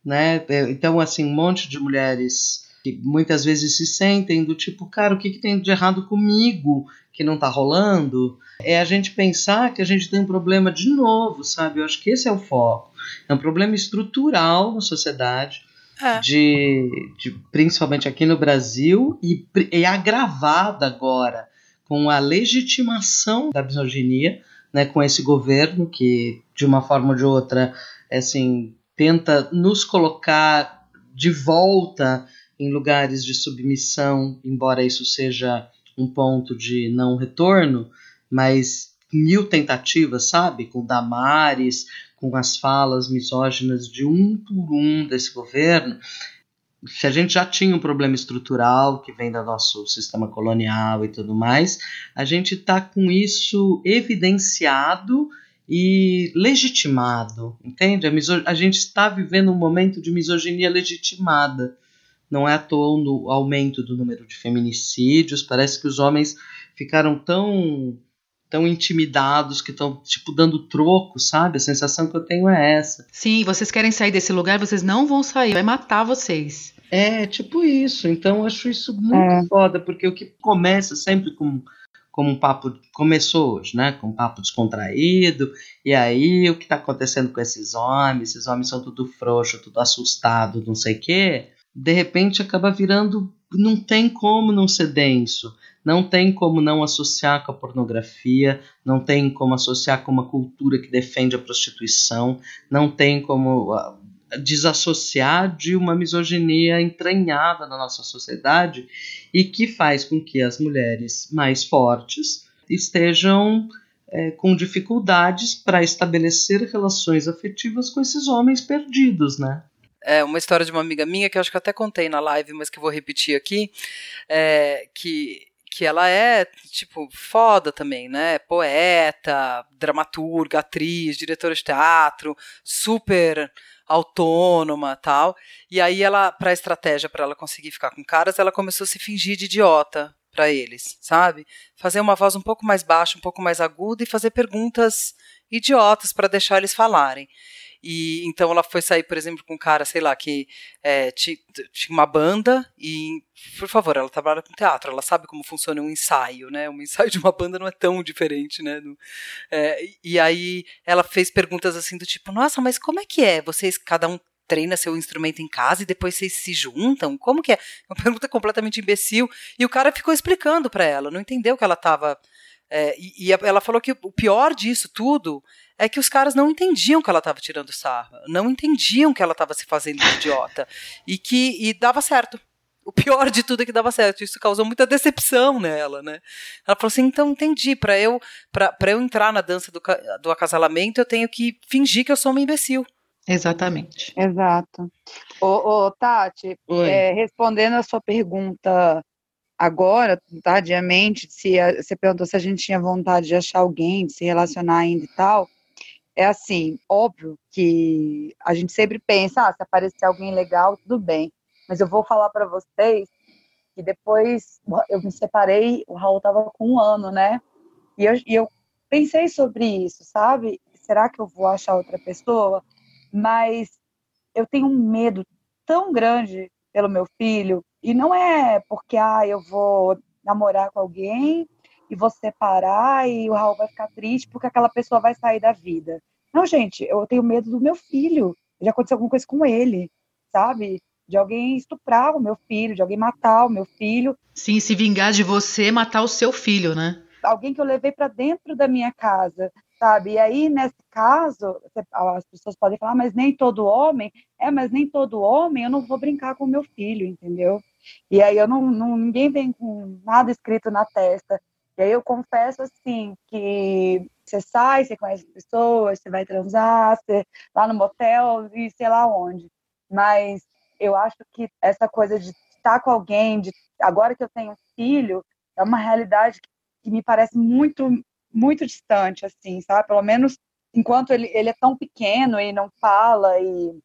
né? Então, assim, um monte de mulheres que muitas vezes se sentem do tipo, cara, o que, que tem de errado comigo que não tá rolando? É a gente pensar que a gente tem um problema de novo, sabe? Eu acho que esse é o foco. É um problema estrutural na sociedade, é. de, de, principalmente aqui no Brasil, e é agravado agora com a legitimação da misoginia, né, com esse governo que, de uma forma ou de outra, assim, tenta nos colocar de volta em lugares de submissão, embora isso seja um ponto de não retorno, mas mil tentativas, sabe? Com Damares, com as falas misóginas de um por um desse governo. Se a gente já tinha um problema estrutural que vem do nosso sistema colonial e tudo mais, a gente está com isso evidenciado e legitimado, entende? A, a gente está vivendo um momento de misoginia legitimada. Não é à toa o aumento do número de feminicídios. Parece que os homens ficaram tão tão intimidados, que estão, tipo, dando troco, sabe? A sensação que eu tenho é essa. Sim, vocês querem sair desse lugar, vocês não vão sair, vai matar vocês. É, tipo isso. Então eu acho isso muito é. foda, porque o que começa sempre com como um papo começou hoje, né? Com um papo descontraído. E aí o que está acontecendo com esses homens? Esses homens são tudo frouxo, tudo assustado, não sei o quê. De repente acaba virando, não tem como não ser denso. Não tem como não associar com a pornografia, não tem como associar com uma cultura que defende a prostituição, não tem como uh, desassociar de uma misoginia entranhada na nossa sociedade e que faz com que as mulheres mais fortes estejam é, com dificuldades para estabelecer relações afetivas com esses homens perdidos, né? É uma história de uma amiga minha que eu acho que eu até contei na live, mas que vou repetir aqui, é, que que ela é, tipo, foda também, né? Poeta, dramaturga, atriz, diretora de teatro, super autônoma, tal. E aí ela, para estratégia para ela conseguir ficar com caras, ela começou a se fingir de idiota para eles, sabe? Fazer uma voz um pouco mais baixa, um pouco mais aguda e fazer perguntas idiotas para deixar eles falarem. E então ela foi sair, por exemplo, com um cara, sei lá, que é, tinha uma banda e, por favor, ela trabalha com teatro, ela sabe como funciona um ensaio, né? Um ensaio de uma banda não é tão diferente, né? É, e aí ela fez perguntas assim do tipo, nossa, mas como é que é? Vocês, cada um treina seu instrumento em casa e depois vocês se juntam? Como que é? Uma pergunta completamente imbecil. E o cara ficou explicando para ela, não entendeu que ela estava é, e, e, ela falou que o pior disso tudo é que os caras não entendiam que ela estava tirando sarro, não entendiam que ela estava se fazendo idiota e que e dava certo. O pior de tudo é que dava certo. Isso causou muita decepção nela, né? Ela falou assim: então entendi. Para eu para eu entrar na dança do, do acasalamento, eu tenho que fingir que eu sou uma imbecil. Exatamente. Exato. Ô, ô Tati, é, respondendo a sua pergunta agora, tardiamente, se a, você perguntou se a gente tinha vontade de achar alguém, de se relacionar ainda e tal, é assim, óbvio que a gente sempre pensa, ah, se aparecer alguém legal, tudo bem. Mas eu vou falar para vocês que depois eu me separei, o Raul tava com um ano, né? E eu, e eu pensei sobre isso, sabe? Será que eu vou achar outra pessoa? Mas eu tenho um medo tão grande pelo meu filho, e não é porque ah, eu vou namorar com alguém e você parar e o Raul vai ficar triste porque aquela pessoa vai sair da vida. Não, gente, eu tenho medo do meu filho. Já aconteceu alguma coisa com ele, sabe? De alguém estuprar o meu filho, de alguém matar o meu filho. Sim, se vingar de você, matar o seu filho, né? Alguém que eu levei para dentro da minha casa, sabe? E aí, nesse caso, as pessoas podem falar, mas nem todo homem. É, mas nem todo homem, eu não vou brincar com meu filho, entendeu? E aí eu não, não ninguém vem com nada escrito na testa. E aí eu confesso assim que você sai, você conhece pessoas, você vai transar, você lá no motel e sei lá onde. Mas eu acho que essa coisa de estar com alguém, de agora que eu tenho filho, é uma realidade que me parece muito muito distante assim, sabe? Pelo menos enquanto ele, ele é tão pequeno e não fala e,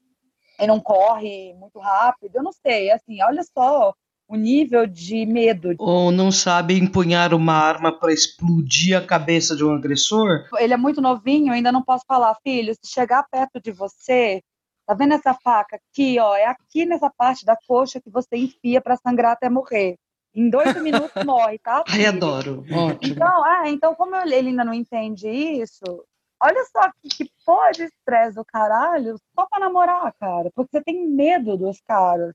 e não corre muito rápido, eu não sei, assim, olha só o nível de medo. Ou não sabe empunhar uma arma para explodir a cabeça de um agressor? Ele é muito novinho, ainda não posso falar, filho, se chegar perto de você, tá vendo essa faca aqui, ó? É aqui nessa parte da coxa que você enfia para sangrar até morrer. Em dois minutos morre, tá? Ai, adoro. Ótimo. Então, ah, então, como ele ainda não entende isso, olha só que, que pode estresse do caralho só pra namorar, cara. Porque você tem medo dos caras.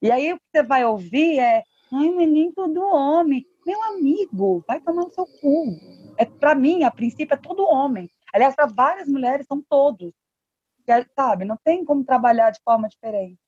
E aí o que você vai ouvir é, ai, mas nem todo homem. Meu amigo, vai tomar no seu cu. É, para mim, a princípio, é todo homem. Aliás, para várias mulheres, são todos. Sabe, não tem como trabalhar de forma diferente.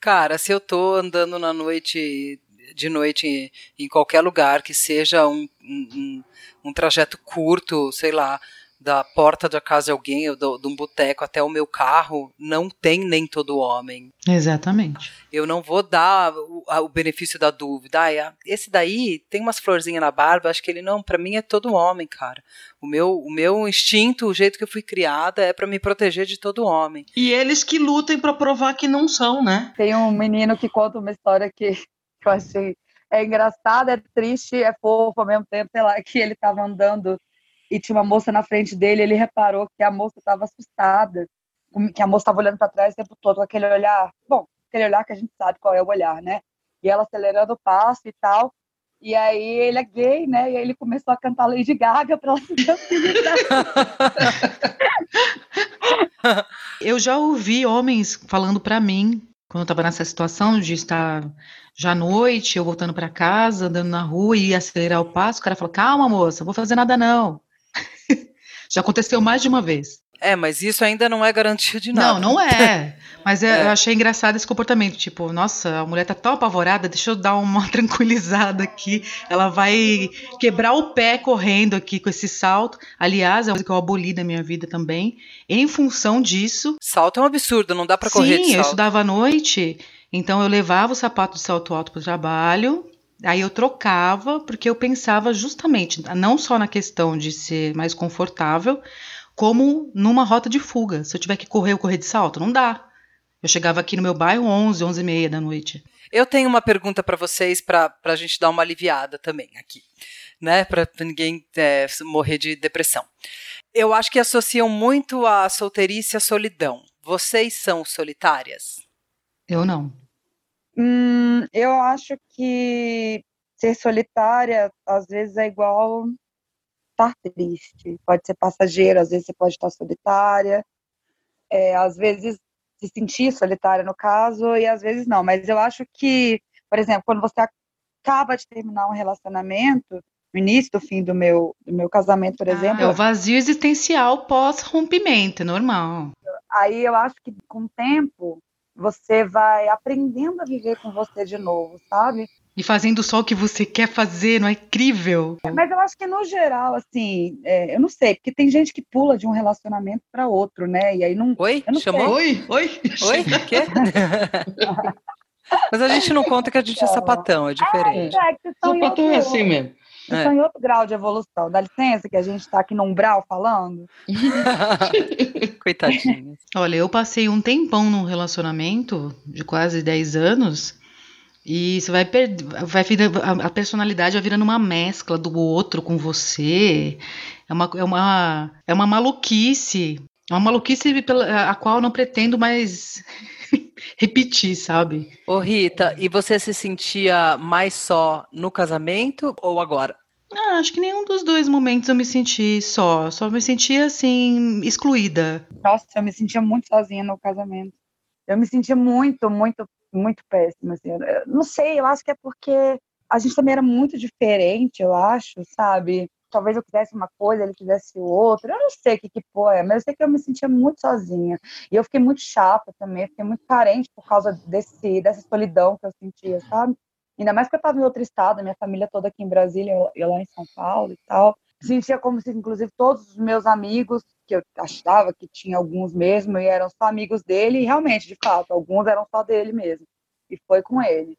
Cara, se eu tô andando na noite, de noite em qualquer lugar, que seja um, um, um trajeto curto, sei lá, da porta da casa de alguém ou do, de um boteco até o meu carro, não tem nem todo homem. Exatamente. Eu não vou dar o, o benefício da dúvida. Ah, esse daí tem umas florzinhas na barba, acho que ele não, para mim é todo homem, cara. O meu, o meu instinto, o jeito que eu fui criada é para me proteger de todo homem. E eles que lutem para provar que não são, né? Tem um menino que conta uma história que eu achei é engraçado, é triste, é fofo ao mesmo tempo, sei lá, que ele tava andando e tinha uma moça na frente dele, ele reparou que a moça estava assustada, que a moça estava olhando para trás o tempo todo com aquele olhar, bom, aquele olhar que a gente sabe qual é o olhar, né? E ela acelerando o passo e tal. E aí ele é gay, né? E aí ele começou a cantar Lady Gaga para ela se tranquilizar. eu já ouvi homens falando para mim, quando eu estava nessa situação de estar já à noite, eu voltando para casa, andando na rua e acelerar o passo, o cara falou: "Calma, moça, não vou fazer nada não". Já aconteceu mais de uma vez. É, mas isso ainda não é garantia de nada. Não, não é. Mas é, é. eu achei engraçado esse comportamento. Tipo, nossa, a mulher tá tão apavorada, deixa eu dar uma tranquilizada aqui. Ela vai quebrar o pé correndo aqui com esse salto. Aliás, é uma coisa que eu aboli na minha vida também. Em função disso. Salto é um absurdo, não dá para correr Sim, eu estudava à noite, então eu levava o sapato de salto alto pro trabalho Aí eu trocava, porque eu pensava justamente, não só na questão de ser mais confortável, como numa rota de fuga. Se eu tiver que correr, eu correr de salto, não dá. Eu chegava aqui no meu bairro 11, 11 e meia da noite. Eu tenho uma pergunta para vocês, para a gente dar uma aliviada também aqui, né? Para ninguém é, morrer de depressão. Eu acho que associam muito a solteirice à solidão. Vocês são solitárias? Eu não. Hum, eu acho que ser solitária às vezes é igual estar triste. Pode ser passageiro, às vezes você pode estar solitária, é, às vezes se sentir solitária no caso, e às vezes não. Mas eu acho que, por exemplo, quando você acaba de terminar um relacionamento, no início do fim do meu, do meu casamento, por ah, exemplo. É o vazio existencial pós-rompimento, é normal. Aí eu acho que com o tempo você vai aprendendo a viver com você de novo, sabe? E fazendo só o que você quer fazer, não é incrível? Mas eu acho que no geral, assim, é, eu não sei, porque tem gente que pula de um relacionamento para outro, né? E aí não. Oi? não Chamou? Oi? Oi? Oi? Quê? Mas a gente não conta que a gente é sapatão, é diferente. É, é, sapatão é assim mesmo. Vocês estão é. em outro grau de evolução. Dá licença que a gente está aqui no umbral falando. Coitadinha. Olha, eu passei um tempão num relacionamento de quase 10 anos. E você vai perder, vai a personalidade vai virando uma mescla do outro com você. É uma, é uma, é uma maluquice. É uma maluquice pela, a qual eu não pretendo mais repetir, sabe? Ô Rita, e você se sentia mais só no casamento ou agora? Ah, acho que nenhum dos dois momentos eu me senti só. Só me senti assim, excluída. Nossa, eu me sentia muito sozinha no casamento. Eu me sentia muito, muito, muito péssima. Assim. Eu não sei, eu acho que é porque a gente também era muito diferente, eu acho, sabe? Talvez eu quisesse uma coisa, ele quisesse outra. Eu não sei o que, que foi, mas eu sei que eu me sentia muito sozinha. E eu fiquei muito chata também, fiquei muito carente por causa desse, dessa solidão que eu sentia, sabe? Ainda mais que eu estava em outro estado, minha família toda aqui em Brasília, eu lá em São Paulo e tal. Sentia como se, inclusive, todos os meus amigos, que eu achava que tinha alguns mesmo, e eram só amigos dele, e realmente, de fato, alguns eram só dele mesmo. E foi com ele.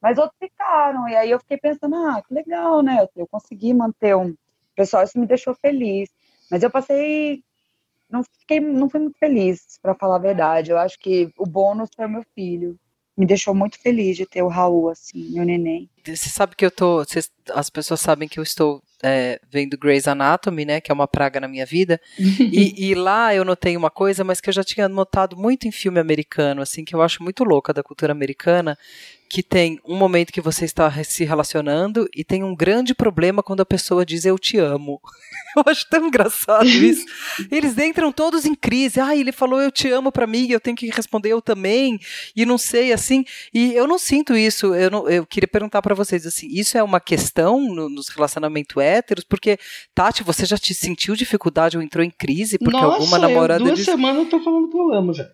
Mas outros ficaram, e aí eu fiquei pensando, ah, que legal, né? Eu, consegui manter um. Pessoal, isso me deixou feliz. Mas eu passei. Não, fiquei, não fui muito feliz, para falar a verdade. Eu acho que o bônus foi meu filho me deixou muito feliz de ter o Raul, assim, meu neném. Você sabe que eu tô. Cês, as pessoas sabem que eu estou é, vendo Grey's Anatomy, né? Que é uma praga na minha vida. e, e, lá eu notei uma coisa, mas que eu já tinha notado muito em filme americano, assim, que eu acho muito louca da cultura americana, que tem um momento que você está se relacionando e tem um grande problema quando a pessoa diz eu te amo. Eu acho tão engraçado isso. Eles entram todos em crise. Ah, ele falou eu te amo para mim, eu tenho que responder eu também. E não sei assim. E eu não sinto isso. Eu, não, eu queria perguntar para vocês assim, isso é uma questão no, nos relacionamentos héteros? Porque Tati, você já te sentiu dificuldade ou entrou em crise porque Nossa, alguma namorada eu, duas disse... semanas eu tô falando que eu amo já.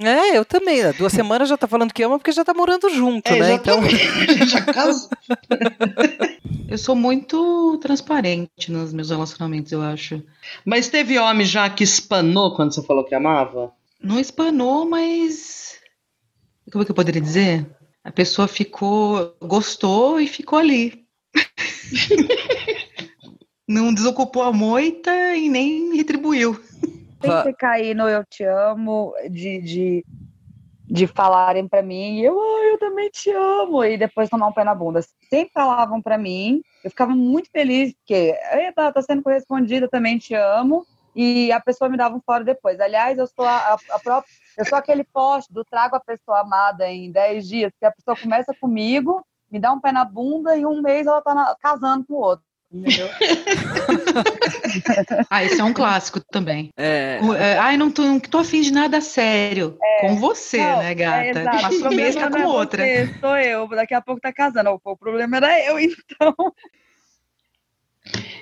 É, eu também. Né? Duas semanas já tá falando que ama porque já tá morando junto, é, né? Então. já casou. eu sou muito transparente nos meus relacionamentos, eu acho. Mas teve homem já que espanou quando você falou que amava? Não espanou, mas. Como é que eu poderia dizer? A pessoa ficou. gostou e ficou ali. Não desocupou a moita e nem retribuiu sempre cair no eu te amo, de, de, de falarem para mim, eu, oh, eu também te amo, e depois tomar um pé na bunda. Sempre falavam para mim, eu ficava muito feliz, porque, eita, tá sendo correspondida, também te amo, e a pessoa me dava um fora depois. Aliás, eu sou a, a, própria, eu sou aquele poste do trago a pessoa amada em 10 dias, que a pessoa começa comigo, me dá um pé na bunda e um mês ela tá na, casando com o outro. Entendeu? ah, esse é um clássico também. É. é ai, não tô, não tô afim de nada sério. É. Com você, não, né, gata? É Passou a mês tá com outra. Você, sou eu, daqui a pouco tá casando. O problema era eu, então.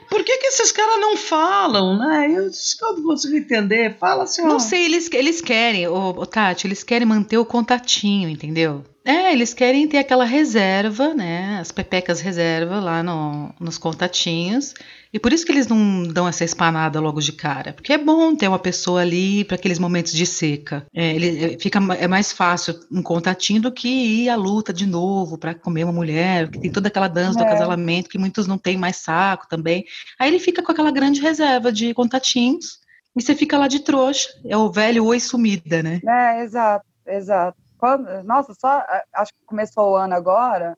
Por que, que esses caras não falam, né? Eu não consigo entender. Fala assim. Não sei, eles, eles querem, ô, Tati, eles querem manter o contatinho, entendeu? É, eles querem ter aquela reserva, né? As pepecas reserva lá no, nos contatinhos. E por isso que eles não dão essa espanada logo de cara. Porque é bom ter uma pessoa ali para aqueles momentos de seca. É, ele é, fica é mais fácil um contatinho do que ir à luta de novo para comer uma mulher, que tem toda aquela dança é. do acasalamento que muitos não têm mais saco também. Aí ele fica com aquela grande reserva de contatinhos e você fica lá de trouxa. É o velho oi sumida, né? É, exato, exato. Quando, nossa, só acho que começou o ano agora,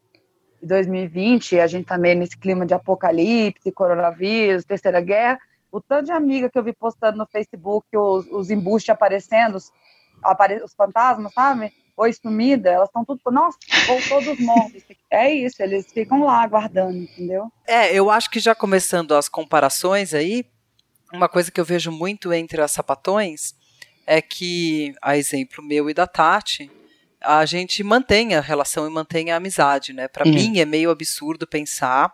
2020, a gente também tá nesse clima de apocalipse, coronavírus, terceira guerra. O tanto de amiga que eu vi postando no Facebook, os, os embustes aparecendo, os, apare, os fantasmas, sabe? Oi, sumida, elas estão tudo. Nossa, voltou dos mortos. É isso, eles ficam lá aguardando, entendeu? É, eu acho que já começando as comparações aí, uma coisa que eu vejo muito entre as sapatões é que, a exemplo meu e da Tati, a gente mantém a relação e mantém a amizade, né? Para uhum. mim é meio absurdo pensar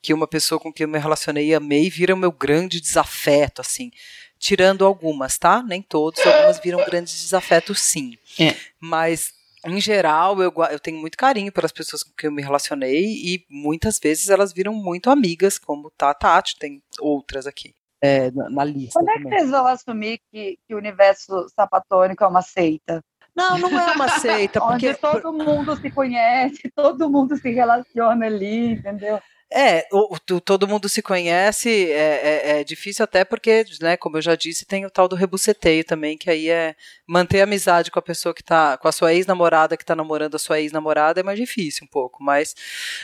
que uma pessoa com quem eu me relacionei e amei vira o meu grande desafeto, assim. Tirando algumas, tá? Nem todos, algumas viram grandes desafetos, sim. É. Mas em geral, eu, eu tenho muito carinho pelas pessoas com quem eu me relacionei e muitas vezes elas viram muito amigas, como tá Tati, tem outras aqui. É, na, na lista. Quando é que vocês vão assumir que, que o universo sapatônico é uma seita? Não, não é uma seita. porque Onde todo mundo se conhece, todo mundo se relaciona ali, entendeu? É, o, o, todo mundo se conhece, é, é, é, difícil até porque, né, como eu já disse, tem o tal do rebuceteio também, que aí é manter amizade com a pessoa que tá, com a sua ex-namorada que tá namorando a sua ex-namorada é mais difícil um pouco, mas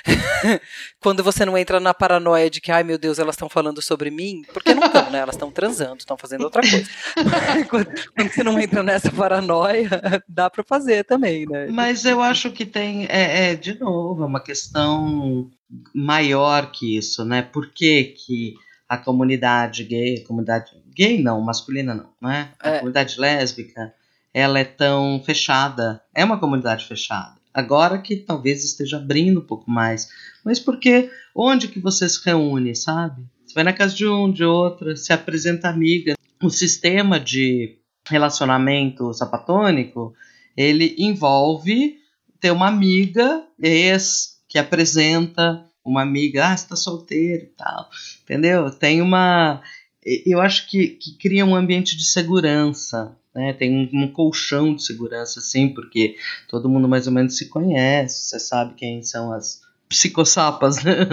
quando você não entra na paranoia de que, ai meu Deus, elas estão falando sobre mim, porque não estão, né, elas estão transando, estão fazendo outra coisa. quando, quando, você não entra nessa paranoia, dá para fazer também, né? Mas eu acho que tem, é, é de novo, é uma questão maior que isso, né? Por que, que a comunidade gay, comunidade gay não, masculina não, né? A é. comunidade lésbica, ela é tão fechada. É uma comunidade fechada. Agora que talvez esteja abrindo um pouco mais. Mas porque onde que você se reúne, sabe? Você vai na casa de um, de outra, se apresenta amiga. O sistema de relacionamento sapatônico, ele envolve ter uma amiga ex que apresenta uma amiga, ah, você tá solteiro e tal, entendeu? Tem uma, eu acho que, que cria um ambiente de segurança, né? Tem um, um, colchão de segurança, assim, porque todo mundo mais ou menos se conhece, você sabe quem são as psicossapas, né?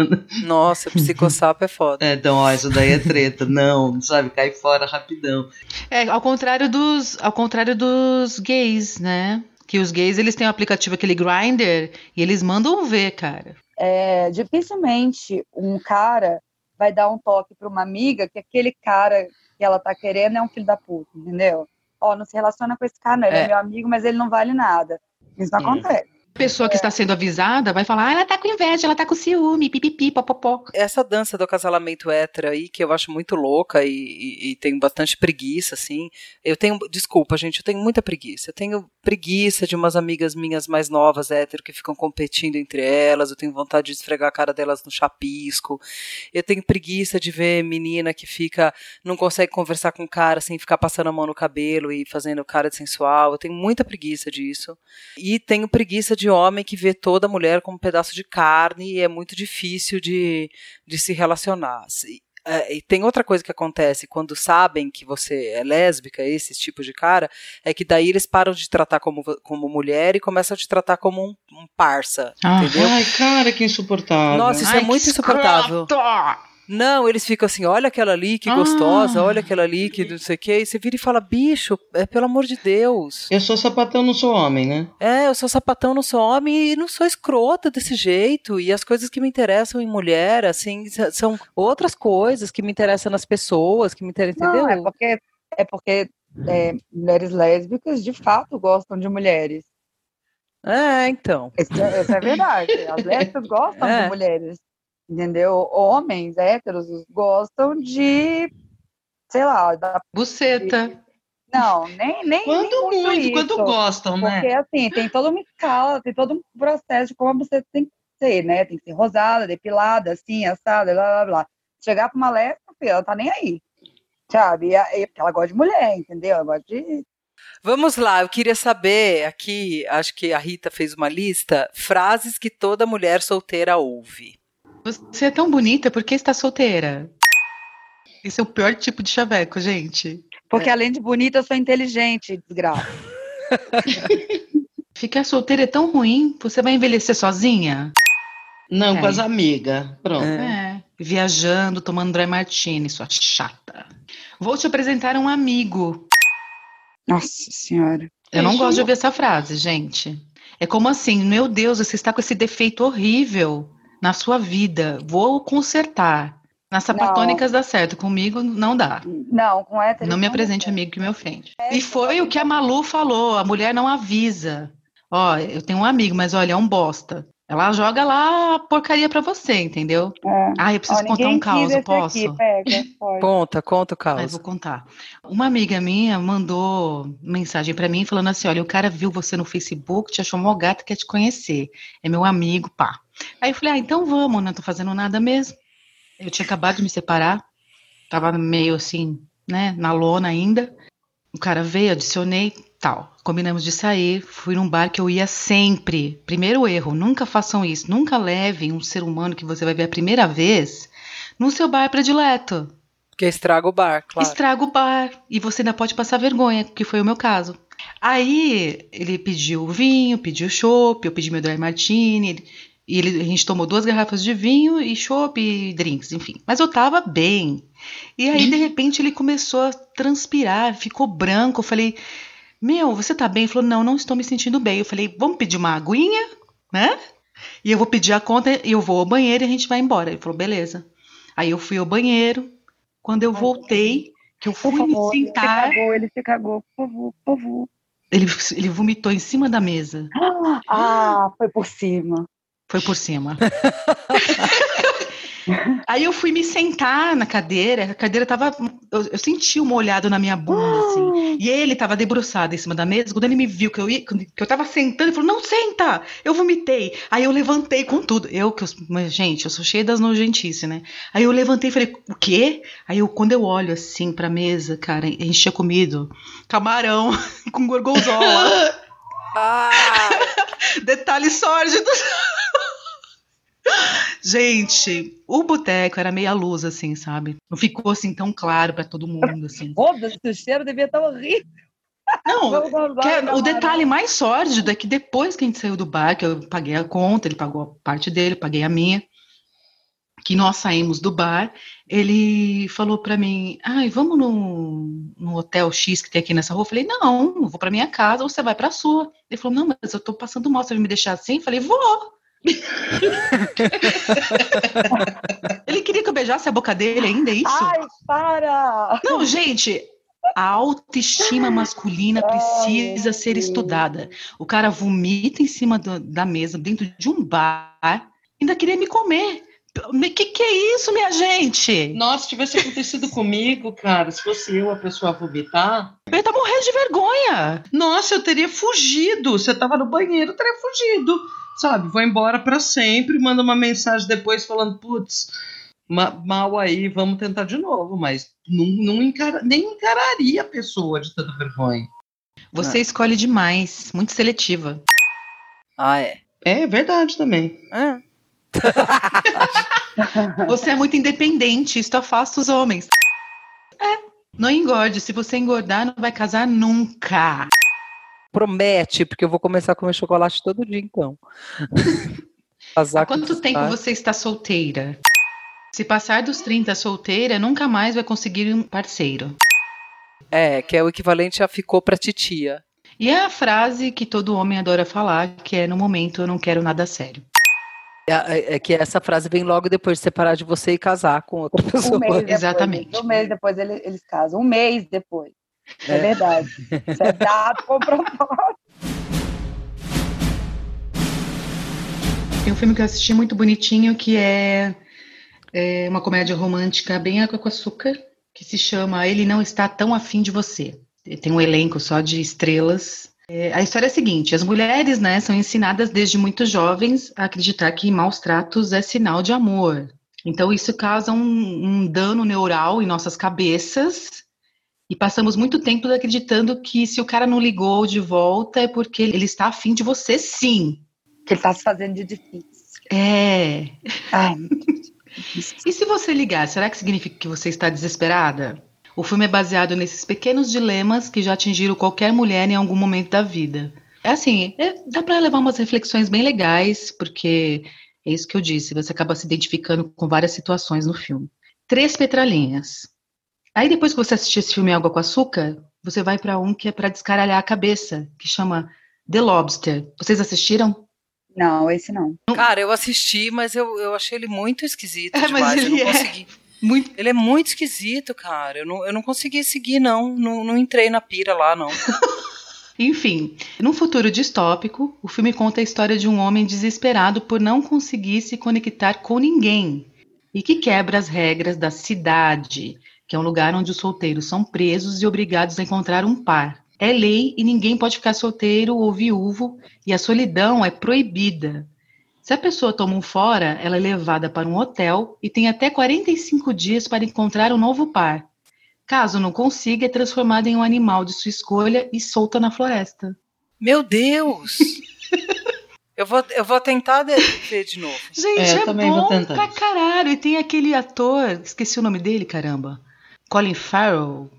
Nossa, psicossapa é foda. É, então, ó, isso daí é treta. Não, sabe, cai fora rapidão. É, ao contrário dos, ao contrário dos gays, né? Que os gays, eles têm um aplicativo, aquele Grindr, e eles mandam ver, cara. É, dificilmente um cara vai dar um toque para uma amiga que aquele cara que ela tá querendo é um filho da puta, entendeu? Ó, não se relaciona com esse cara, não. Ele é, é meu amigo, mas ele não vale nada. Isso não é. acontece pessoa que está sendo avisada vai falar, ah, ela tá com inveja, ela tá com ciúme, pipipi, popopó. Essa dança do acasalamento hétero aí, que eu acho muito louca e, e, e, tenho bastante preguiça, assim. Eu tenho, desculpa, gente, eu tenho muita preguiça. Eu tenho preguiça de umas amigas minhas mais novas hétero que ficam competindo entre elas. Eu tenho vontade de esfregar a cara delas no chapisco. Eu tenho preguiça de ver menina que fica, não consegue conversar com o cara sem ficar passando a mão no cabelo e fazendo cara de sensual. Eu tenho muita preguiça disso. E tenho preguiça de homem que vê toda mulher como um pedaço de carne e é muito difícil de, de se relacionar. É, e tem outra coisa que acontece quando sabem que você é lésbica, esse tipo de cara, é que daí eles param de te tratar como, como mulher e começam a te tratar como um, um parça. Ah, entendeu? Ai, cara, que insuportável. Nossa, isso é ai, é muito insuportável. Escroto! Não, eles ficam assim, olha aquela ali, que gostosa, ah. olha aquela ali, que não sei o quê. E você vira e fala, bicho, é pelo amor de Deus. Eu sou sapatão, não sou homem, né? É, eu sou sapatão, não sou homem e não sou escrota desse jeito. E as coisas que me interessam em mulher, assim, são outras coisas que me interessam nas pessoas, que me interessam, não, entendeu? É porque, é porque é, mulheres lésbicas de fato gostam de mulheres. É, então. Isso, é, isso é verdade. As lésbicas gostam é. de mulheres entendeu? Homens héteros gostam de, sei lá, da buceta. Não, nem nem quando nem muito, muito quando gostam, né? Porque assim, tem toda uma escala, tem todo um processo de como a buceta tem que ser, né? Tem que ser rosada, depilada, assim, assada, blá blá blá. Chegar para uma lésbica, ela tá nem aí. Sabe? E, porque ela gosta de mulher, entendeu? Ela gosta de Vamos lá, eu queria saber aqui, acho que a Rita fez uma lista, frases que toda mulher solteira ouve. Você é tão bonita, por que está solteira? Esse é o pior tipo de chaveco, gente. Porque é. além de bonita, eu sou inteligente, desgraça. Ficar solteira é tão ruim, você vai envelhecer sozinha? Não, é. com as amigas. Pronto. É. Viajando, tomando dry martini, sua chata. Vou te apresentar um amigo. Nossa senhora. Eu não gosto de ouvir essa frase, gente. É como assim, meu Deus, você está com esse defeito horrível na sua vida, vou consertar. Nas sapatônicas não. dá certo, comigo não dá. Não, com hétero. Não me apresente amigo que me ofende. É, e foi o que a Malu falou, a mulher não avisa. Ó, eu tenho um amigo, mas olha, é um bosta. Ela joga lá a porcaria pra você, entendeu? É. Ah, eu preciso Ó, contar um caos, posso? Aqui, pega, conta, conta o caos. Mas vou contar. Uma amiga minha mandou mensagem para mim falando assim: olha, o cara viu você no Facebook, te achou mó gata, quer te conhecer. É meu amigo, pá. Aí eu falei, ah, então vamos, não tô fazendo nada mesmo. Eu tinha acabado de me separar, tava meio assim, né, na lona ainda. O cara veio, adicionei, tal. Combinamos de sair, fui num bar que eu ia sempre. Primeiro erro, nunca façam isso. Nunca levem um ser humano que você vai ver a primeira vez no seu bar predileto. Porque estraga o bar, claro. Estraga o bar. E você ainda pode passar vergonha, que foi o meu caso. Aí ele pediu vinho, pediu chopp, eu pedi meu dry martini, ele e ele, a gente tomou duas garrafas de vinho e chopp e drinks, enfim. Mas eu tava bem. E aí, de repente, ele começou a transpirar, ficou branco. Eu falei, meu, você tá bem? Ele falou, não, não estou me sentindo bem. Eu falei, vamos pedir uma aguinha, né? E eu vou pedir a conta e eu vou ao banheiro e a gente vai embora. Ele falou, beleza. Aí eu fui ao banheiro. Quando eu voltei, que eu fui favor, me sentar. Ele se cagou, ele se cagou, por favor, por favor. Ele, ele vomitou em cima da mesa. Ah, foi por cima. Foi por cima. Aí eu fui me sentar na cadeira, a cadeira tava. Eu, eu senti uma olhada na minha bunda, assim. E ele tava debruçado em cima da mesa. Quando ele me viu que eu, ia, que eu tava sentando, ele falou: Não senta! Eu vomitei. Aí eu levantei com tudo. Eu, que eu, mas, gente, eu sou cheia das nojentices, né? Aí eu levantei e falei: O quê? Aí eu, quando eu olho assim pra mesa, cara, a gente tinha comido camarão com gorgonzola. ah! Detalhes sórdidos. Gente, o boteco era meia luz, assim, sabe? Não ficou assim tão claro para todo mundo, assim. Foda-se, o cheiro devia estar horrível. Não, é, o detalhe mais sórdido é que depois que a gente saiu do bar, que eu paguei a conta, ele pagou a parte dele, paguei a minha, que nós saímos do bar, ele falou para mim, ai, vamos no, no hotel X que tem aqui nessa rua? Eu falei, não, eu vou para minha casa, você vai para sua. Ele falou, não, mas eu tô passando mal, você vai me deixar assim? Eu falei, vou. Ele queria que eu beijasse a boca dele ainda, é isso? Ai, para! Não, gente, a autoestima masculina precisa ser estudada. O cara vomita em cima do, da mesa, dentro de um bar, ainda queria me comer. O que, que é isso, minha gente? Nossa, se tivesse acontecido comigo, cara, se fosse eu a pessoa vomitar. Eu ia estar morrendo de vergonha. Nossa, eu teria fugido. Você tava no banheiro, eu teria fugido sabe, vou embora para sempre, manda uma mensagem depois falando, putz, mal aí, vamos tentar de novo, mas não, não encara, nem encararia a pessoa de tanta vergonha. Você ah. escolhe demais, muito seletiva. Ah, é? É verdade também. É. você é muito independente, isso afasta os homens. É, não engorde. Se você engordar, não vai casar nunca. Promete, porque eu vou começar a comer chocolate todo dia, então. Há quanto tempo você está solteira? Se passar dos 30 solteira, nunca mais vai conseguir um parceiro. É, que é o equivalente a ficou pra titia. E é a frase que todo homem adora falar, que é no momento eu não quero nada sério. É, é, é que essa frase vem logo depois de separar de você e casar com outra pessoa. Um mês depois, Exatamente. Um mês depois eles, eles casam. Um mês depois. É, é verdade. Isso é dado comprovado. Tem um filme que eu assisti muito bonitinho que é, é uma comédia romântica bem água com açúcar, que se chama Ele Não Está Tão Afim de Você. Tem um elenco só de estrelas. É, a história é a seguinte: as mulheres né, são ensinadas desde muito jovens a acreditar que maus tratos é sinal de amor. Então, isso causa um, um dano neural em nossas cabeças e passamos muito tempo acreditando que se o cara não ligou de volta é porque ele está afim de você, sim. Que ele está se fazendo de difícil. É. Ai, e se você ligar, será que significa que você está desesperada? O filme é baseado nesses pequenos dilemas que já atingiram qualquer mulher em algum momento da vida. É assim, é, dá para levar umas reflexões bem legais, porque é isso que eu disse, você acaba se identificando com várias situações no filme. Três petralinhas. Aí depois que você assistir esse filme Água com Açúcar, você vai para um que é para descaralhar a cabeça, que chama The Lobster. Vocês assistiram? Não, esse não. Cara, eu assisti, mas eu, eu achei ele muito esquisito é, demais. Mas ele eu não é consegui. Muito... Ele é muito esquisito, cara. Eu não, eu não consegui seguir, não. não. Não entrei na pira lá, não. Enfim, num futuro distópico, o filme conta a história de um homem desesperado por não conseguir se conectar com ninguém e que quebra as regras da cidade, que é um lugar onde os solteiros são presos e obrigados a encontrar um par. É lei e ninguém pode ficar solteiro ou viúvo, e a solidão é proibida. Se a pessoa toma um fora, ela é levada para um hotel e tem até 45 dias para encontrar um novo par. Caso não consiga, é transformada em um animal de sua escolha e solta na floresta. Meu Deus! eu, vou, eu vou tentar ver de novo. Gente, é, é bom pra caralho. E tem aquele ator, esqueci o nome dele, caramba. Colin Farrell,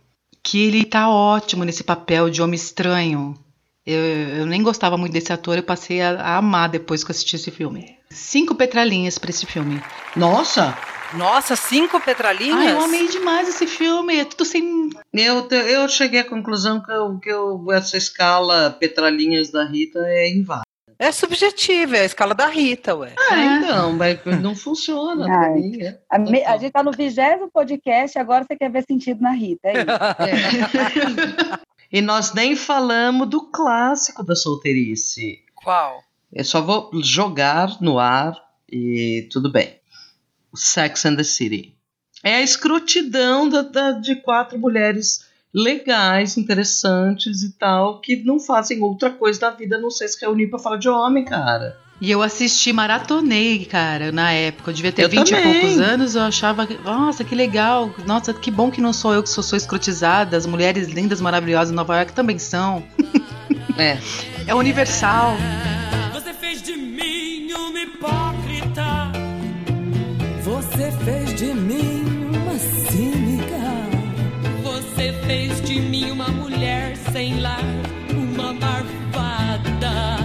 que ele tá ótimo nesse papel de homem estranho. Eu, eu nem gostava muito desse ator, eu passei a, a amar depois que eu assisti esse filme. Cinco petralinhas para esse filme. Nossa! Nossa, cinco petralinhas? Ai, eu amei demais esse filme. É tudo sem. Eu, eu cheguei à conclusão que, eu, que eu, essa escala petralinhas da Rita é inválida. É subjetivo, é a escala da Rita, ué. Ah, é. então, mas não funciona pra mim. É. A, me, a, gente tá no vigésimo podcast, agora você quer ver sentido na Rita, é isso. É. e nós nem falamos do clássico da solteirice. Qual? É só vou jogar no ar e tudo bem. Sex and the City. É a escrotidão da, da, de quatro mulheres legais, interessantes e tal, que não fazem outra coisa da vida a não ser se reunir pra falar de homem, cara. E eu assisti, maratonei, cara, na época. Eu devia ter eu 20 também. e poucos anos, eu achava, nossa, que legal. Nossa, que bom que não sou eu que sou, sou escrotizada. As mulheres lindas, maravilhosas de Nova York também são. É. É universal. Você fez de mim uma hipócrita. Você fez de mim mulher sem lar, uma marvada.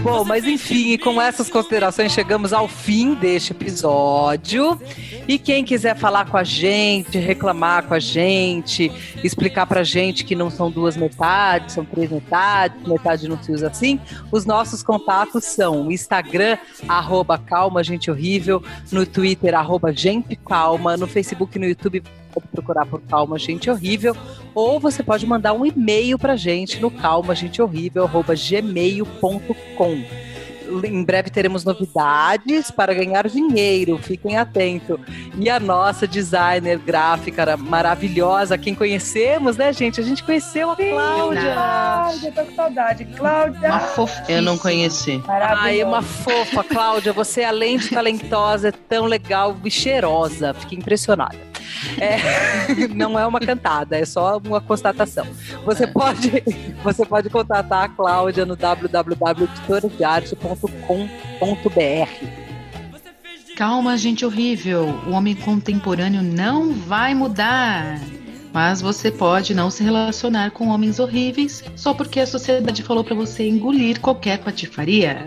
Bom, mas enfim, com essas considerações chegamos ao fim deste episódio. E quem quiser falar com a gente, reclamar com a gente, explicar pra gente que não são duas metades, são três metades, metade não se usa assim, os nossos contatos são o Instagram, arroba calma, gente horrível, no Twitter, arroba gente calma, no Facebook e no YouTube pode procurar por Calma Gente Horrível, ou você pode mandar um e-mail pra gente no calmagentehorrível.gmail.com. Em breve teremos novidades para ganhar dinheiro, fiquem atentos. E a nossa designer gráfica maravilhosa, quem conhecemos, né, gente? A gente conheceu a Cláudia. Cláudia, tô com saudade. Cláudia. Uma fofa. Eu não conheci. Ai, é uma fofa, Cláudia. Você, além de talentosa, é tão legal e cheirosa. Fiquei impressionada. É, não é uma cantada, é só uma constatação. Você pode, você pode contatar a Cláudia no www.editorasdearte.com.br. Calma, gente horrível. O homem contemporâneo não vai mudar. Mas você pode não se relacionar com homens horríveis só porque a sociedade falou para você engolir qualquer patifaria.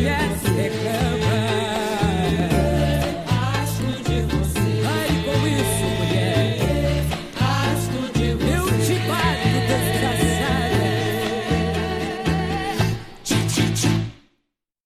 yes.